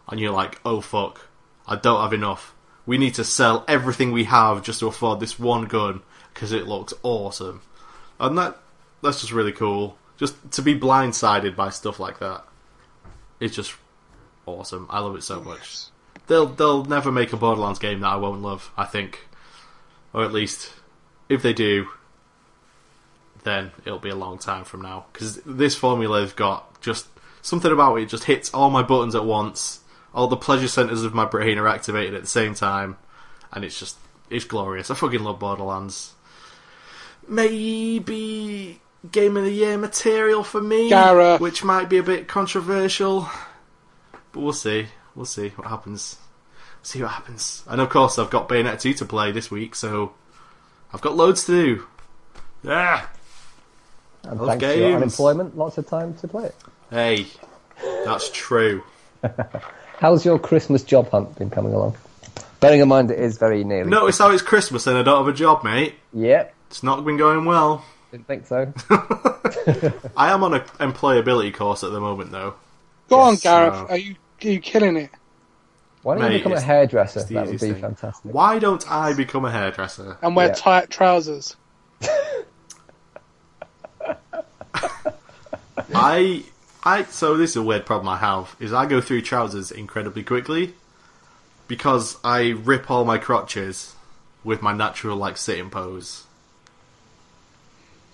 Speaker 3: and you're like, oh fuck, I don't have enough. We need to sell everything we have just to afford this one gun because it looks awesome, and that that's just really cool. Just to be blindsided by stuff like that, it's just awesome. I love it so much. They'll they'll never make a Borderlands game that I won't love. I think, or at least if they do, then it'll be a long time from now because this formula's got just something about it just hits all my buttons at once. All the pleasure centers of my brain are activated at the same time, and it's just it's glorious. I fucking love Borderlands. Maybe game of the year material for me,
Speaker 1: Gareth.
Speaker 3: which might be a bit controversial, but we'll see. We'll see what happens. See what happens. And of course, I've got Bayonetta 2 to play this week, so I've got loads to do. Yeah.
Speaker 6: And
Speaker 3: Those
Speaker 6: thanks to your
Speaker 3: games.
Speaker 6: unemployment, lots of time to play it.
Speaker 3: Hey, that's true.
Speaker 6: How's your Christmas job hunt been coming along? Bearing in mind it is very nearly.
Speaker 3: Notice how it's Christmas and I don't have a job, mate.
Speaker 6: Yep,
Speaker 3: It's not been going well.
Speaker 6: didn't think so.
Speaker 3: I am on an employability course at the moment, though.
Speaker 1: Go on,
Speaker 3: Yes,
Speaker 1: Gareth.
Speaker 3: uh,
Speaker 1: Are you are you killing it?
Speaker 6: Why don't you become a hairdresser? That would be
Speaker 3: thing.
Speaker 6: fantastic.
Speaker 3: Why don't I become a hairdresser?
Speaker 1: And wear
Speaker 6: Yeah.
Speaker 1: tight trousers.
Speaker 3: I, I. So this is a weird problem I have is I go through trousers incredibly quickly because I rip all my crotches with my natural like sitting pose.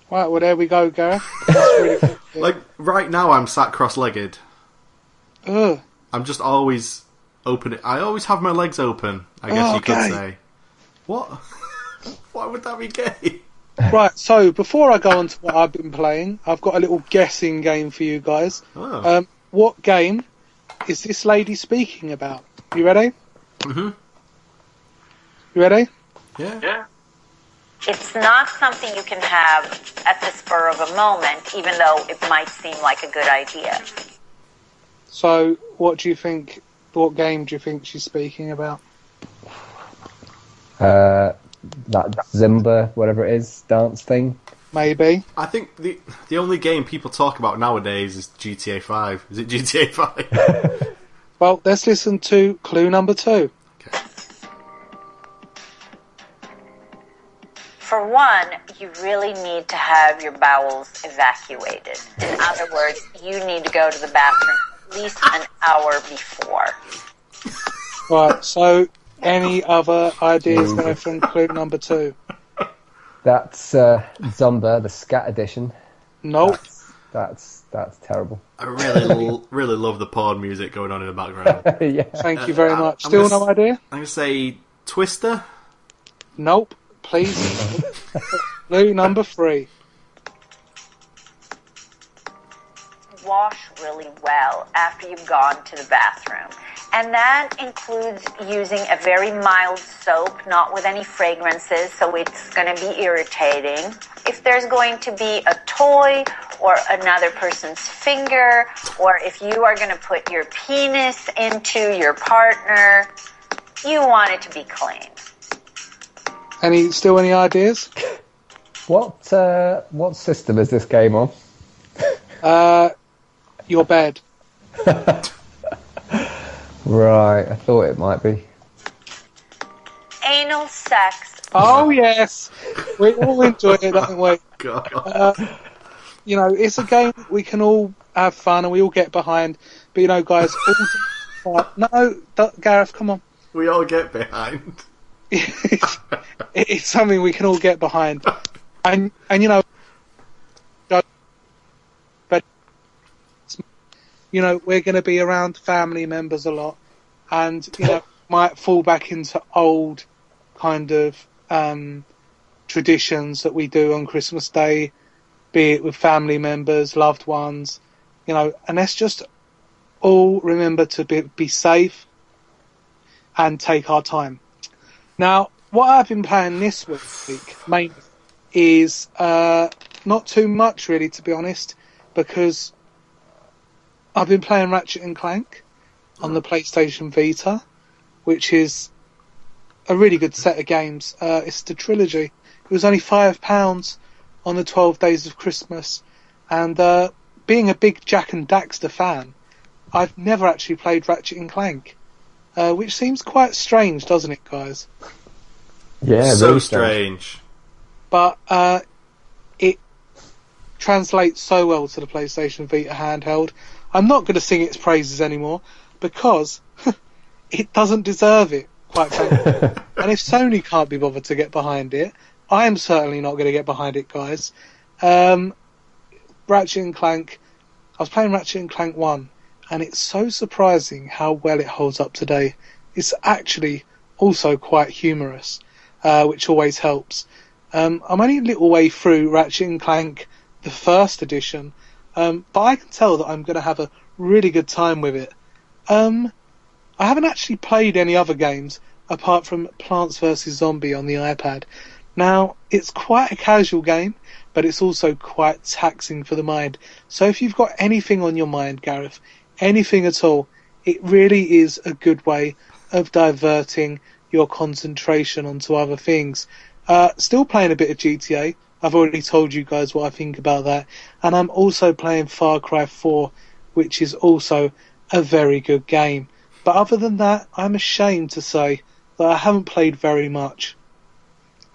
Speaker 1: Right, well there we go, Gareth. That's really.
Speaker 3: Like right now, I'm sat cross-legged.
Speaker 1: Ugh.
Speaker 3: I'm just always open. I always have my legs open. I guess
Speaker 1: Oh,
Speaker 3: you could
Speaker 1: gay.
Speaker 3: say. What? Why would that be gay?
Speaker 1: Right, so before I go on to what I've been playing, I've got a little guessing game for you guys.
Speaker 3: Oh.
Speaker 1: Um, what game is this lady speaking about? You ready?
Speaker 3: Mhm.
Speaker 1: You ready?
Speaker 3: yeah.
Speaker 7: It's not something you can have at the spur of a moment, even though it might seem like a good idea.
Speaker 1: So, what do you think? What game do you think she's speaking about?
Speaker 6: Uh, that Zimba, whatever it is, dance thing.
Speaker 1: Maybe.
Speaker 3: I think the the only game people talk about nowadays is GTA Five. Is it GTA Five?
Speaker 1: Well, let's listen to clue number two.
Speaker 3: okay.
Speaker 7: For one, you really need to have your bowels evacuated. In other words, you need to go to the bathroom at least an hour before.
Speaker 1: Right, so any other ideas there from clue number two?
Speaker 6: That's uh, Zumba, the Scat Edition.
Speaker 1: Nope.
Speaker 6: That's that's terrible.
Speaker 3: I really l- really love the porn music going on in the background.
Speaker 6: Yeah.
Speaker 1: Thank you very
Speaker 3: Uh,
Speaker 1: much.
Speaker 3: I'm
Speaker 1: Still
Speaker 3: gonna
Speaker 1: no idea?
Speaker 3: I'm gonna say Twister.
Speaker 1: Nope. Please. clue number three.
Speaker 7: Wash really well after you've gone to the bathroom. And that includes using a very mild soap, not with any fragrances, so it's going to be irritating. if there's going to be a toy or another person's finger, or if you are going to put your penis into your partner, you want it to be clean.
Speaker 1: Any still any ideas?
Speaker 6: What uh, what system is this game on?
Speaker 1: Uh, your bed.
Speaker 6: Right, I thought it might be.
Speaker 7: Anal sex.
Speaker 1: Oh yes, we all enjoy it, don't we?
Speaker 3: God.
Speaker 1: Uh, you know, it's a game that we can all have fun and we all get behind. But you know, guys, all no, don't- Gareth, come on.
Speaker 3: We all get behind.
Speaker 1: it's, it's something we can all get behind, and and you know, you know, we're going to be around family members a lot, and you know, might fall back into old kind of um, traditions that we do on Christmas Day, be it with family members, loved ones, you know, and let's just all remember to be, be safe and take our time. Now, what I've been playing this week mainly is uh, not too much, really, to be honest, because I've been playing Ratchet and Clank on the PlayStation Vita, which is a really good set of games. Uh, it's the trilogy. It was only five pounds on the Twelve Days of Christmas, and uh, being a big Jak and Daxter fan, I've never actually played Ratchet and Clank, uh, which seems quite strange, doesn't it, guys?
Speaker 6: Yeah,
Speaker 3: so
Speaker 6: really
Speaker 3: strange.
Speaker 1: but uh, it translates so well to the PlayStation Vita handheld. I'm not going to sing its praises anymore because it doesn't deserve it, quite frankly. and if Sony can't be bothered to get behind it, I am certainly not going to get behind it, guys. Um, Ratchet and Clank, I was playing Ratchet and Clank 1, and it's so surprising how well it holds up today. It's actually also quite humorous, uh, which always helps. Um, I'm only a little way through Ratchet and Clank, the first edition, um, but I can tell that I'm going to have a really good time with it. Um, I haven't actually played any other games apart from Plants vs Zombie on the iPad. Now, it's quite a casual game, but it's also quite taxing for the mind. So if you've got anything on your mind, Gareth, anything at all, it really is a good way of diverting your concentration onto other things. Uh, still playing a bit of GTA. I've already told you guys what I think about that. And I'm also playing Far Cry 4, which is also a very good game. But other than that, I'm ashamed to say that I haven't played very much.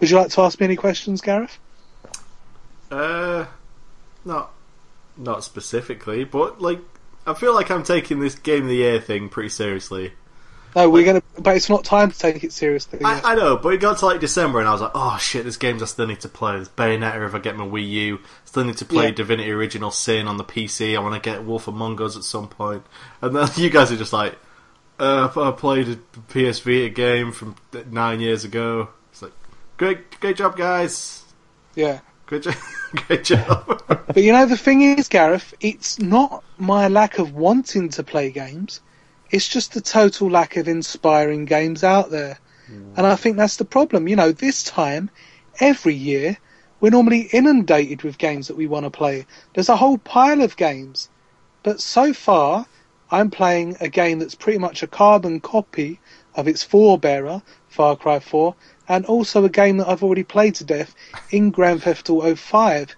Speaker 1: Would you like to ask me any questions, Gareth?
Speaker 3: Uh, not not specifically, but like I feel like I'm taking this game of the year thing pretty seriously.
Speaker 1: No, we're gonna, but it's not time to take it seriously.
Speaker 3: I, I know, but it got to like December and I was like, oh shit, there's games I still need to play. There's Bayonetta if I get my Wii U. Still need to play
Speaker 1: Yeah.
Speaker 3: Divinity Original Sin on the PC. I want to get Wolf Among Us at some point. And then you guys are just like, uh, I played a PS Vita game from nine years ago. It's like, great, great job, guys.
Speaker 1: yeah.
Speaker 3: Great job. great job.
Speaker 1: But you know, the thing is, Gareth, it's not my lack of wanting to play games. It's just the total lack of inspiring games out there. Mm. And I think that's the problem. You know, this time, every year, we're normally inundated with games that we want to play. There's a whole pile of games. But so far, I'm playing a game that's pretty much a carbon copy of its forebearer, Far Cry 4, and also a game that I've already played to death in Grand Theft Auto 5.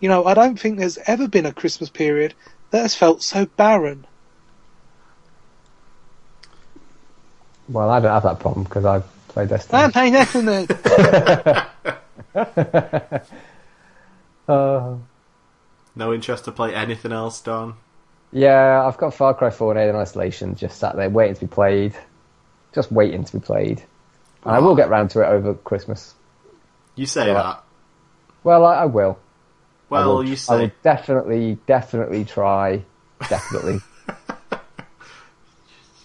Speaker 1: You know, I don't think there's ever been a Christmas period that has felt so barren.
Speaker 6: Well, I don't have that problem because I play Destiny.
Speaker 1: I'm playing nothing.
Speaker 6: Uh,
Speaker 3: no interest to play anything else, Don.
Speaker 6: yeah, I've got Far Cry 4 and Alien Isolation just sat there waiting to be played. Just waiting to be played. And I will get round to it over Christmas.
Speaker 3: You say
Speaker 6: Yeah.
Speaker 3: that.
Speaker 6: Well, I, I will. I
Speaker 3: Well,
Speaker 6: will,
Speaker 3: you say.
Speaker 6: I will definitely, definitely try. Definitely.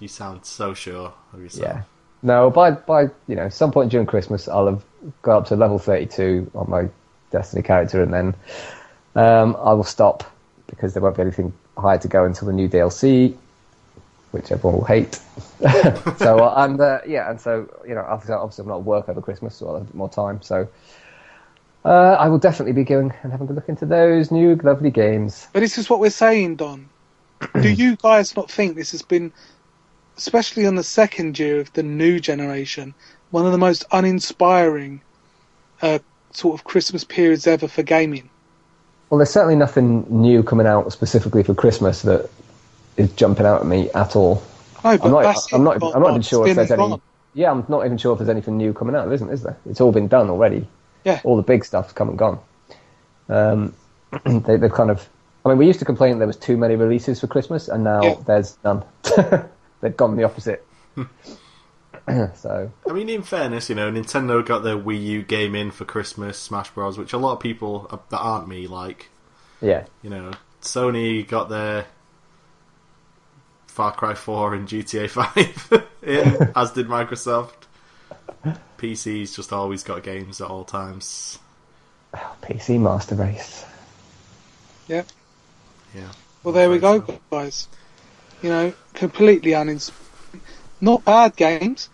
Speaker 3: You sound so sure of yourself.
Speaker 6: yeah. No, by by you know some point during Christmas, I'll have got up to level thirty-two on my Destiny character, and then um, I will stop because there won't be anything higher to go until the new DLC, which everyone will hate. so uh, and uh, yeah, and so you know, obviously, obviously I'm not at work over Christmas, so I'll have a bit more time. So
Speaker 2: Uh, I will definitely be going and having a look into those new lovely games.
Speaker 1: But this is what we're saying, Don. Do you guys not think this has been, especially on the second year of the new generation, one of the most uninspiring uh, sort of Christmas periods ever for gaming?
Speaker 2: Well, there's certainly nothing new coming out specifically for Christmas that is jumping out at me at all.
Speaker 1: No, but
Speaker 2: I'm not.
Speaker 1: that's
Speaker 2: I'm not. I'm not even sure if there's any.
Speaker 1: gone.
Speaker 2: Yeah, I'm not even sure if there's anything new coming out. There isn't, is there? It's all been done already.
Speaker 1: Yeah.
Speaker 2: All the big stuff's come and gone. Um, they, they've kind of. I mean, we used to complain there was too many releases for Christmas, and now
Speaker 1: Yeah.
Speaker 2: there's none. they've gone the opposite. so
Speaker 3: I mean, in fairness, you know, Nintendo got their Wii U game in for Christmas, Smash Bros, which a lot of people uh, that aren't me like.
Speaker 2: yeah,
Speaker 3: You know, Sony got their Far Cry 4 and GTA 5 in, as did Microsoft. PC's just always got games at all times.
Speaker 2: PC Master Race.
Speaker 1: Yeah.
Speaker 3: Yeah.
Speaker 1: Well, there we go,
Speaker 3: So-
Speaker 1: guys. You know, completely unins. Not bad games,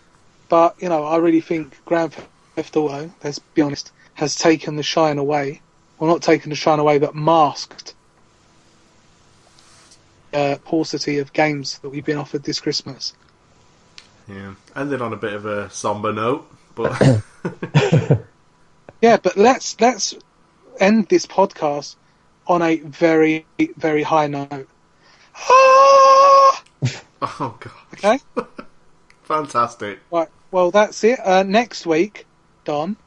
Speaker 1: but you know, I really think Grand Theft Auto, let's be honest, has taken the shine away. Well, not taken the shine away, but masked uh, paucity of games that we've been offered this Christmas.
Speaker 3: Yeah. Ended on a bit of a somber note, but
Speaker 1: Yeah, but let's let's end this podcast on a very very high note.
Speaker 3: Oh god,
Speaker 1: Okay.
Speaker 3: fantastic.
Speaker 1: Right. Well, that's it. Uh, next week, Don,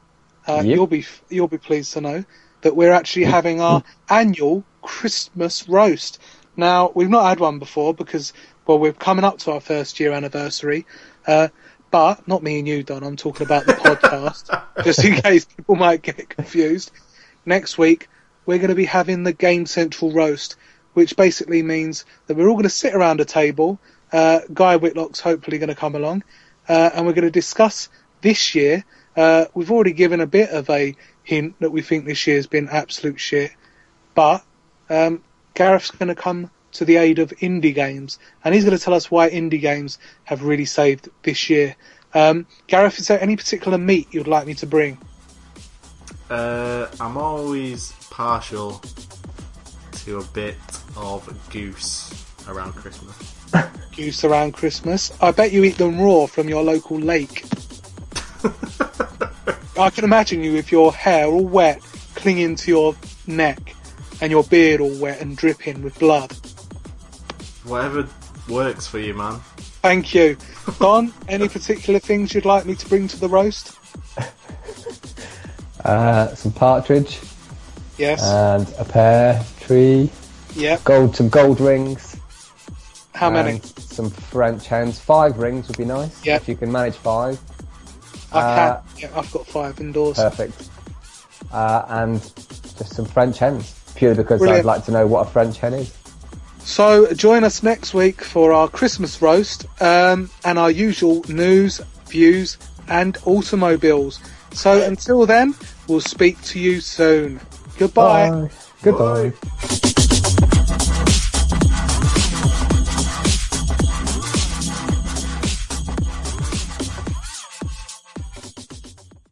Speaker 1: uh,
Speaker 2: Yep.
Speaker 1: you'll be you'll be pleased to know that we're actually having our annual Christmas roast. Now, we've not had one before because well, we're coming up to our first year anniversary. Uh, but not me and you, Don. I'm talking about the podcast, just in case people might get confused. Next week, we're going to be having the Game Central roast, which basically means that we're all going to sit around a table. Uh, Guy Whitlock's hopefully going to come along, uh, and we're going to discuss this year. Uh, we've already given a bit of a hint that we think this year's been absolute shit, but um, Gareth's going to come to the aid of indie games, and he's going to tell us why indie games have really saved this year. Um, Gareth, is there any particular meat you'd like me to bring?
Speaker 3: Uh, I'm always partial to a bit of goose around Christmas.
Speaker 1: Goose around Christmas. I bet you eat them raw from your local lake. I can imagine you with your hair all wet, clinging to your neck, and your beard all wet and dripping with blood.
Speaker 3: Whatever works for you, man.
Speaker 1: Thank you. Don, any particular things you'd like me to bring to the roast?
Speaker 2: Uh, some partridge
Speaker 1: Yes.
Speaker 2: and a pear tree.
Speaker 1: Yeah.
Speaker 2: Gold, some gold rings.
Speaker 1: How many?
Speaker 2: Some French hens. Five rings would be nice.
Speaker 1: Yeah.
Speaker 2: If you can manage five.
Speaker 1: I
Speaker 2: uh,
Speaker 1: can. Yeah, I've got five indoors.
Speaker 2: Perfect. Uh, and just some French hens. Purely because
Speaker 1: Brilliant.
Speaker 2: I'd like to know what a French hen is.
Speaker 1: So join us next week for our Christmas roast um, and our usual news, views, and automobiles. So until then, we'll speak to you soon. Goodbye.
Speaker 2: Goodbye.
Speaker 3: Bye.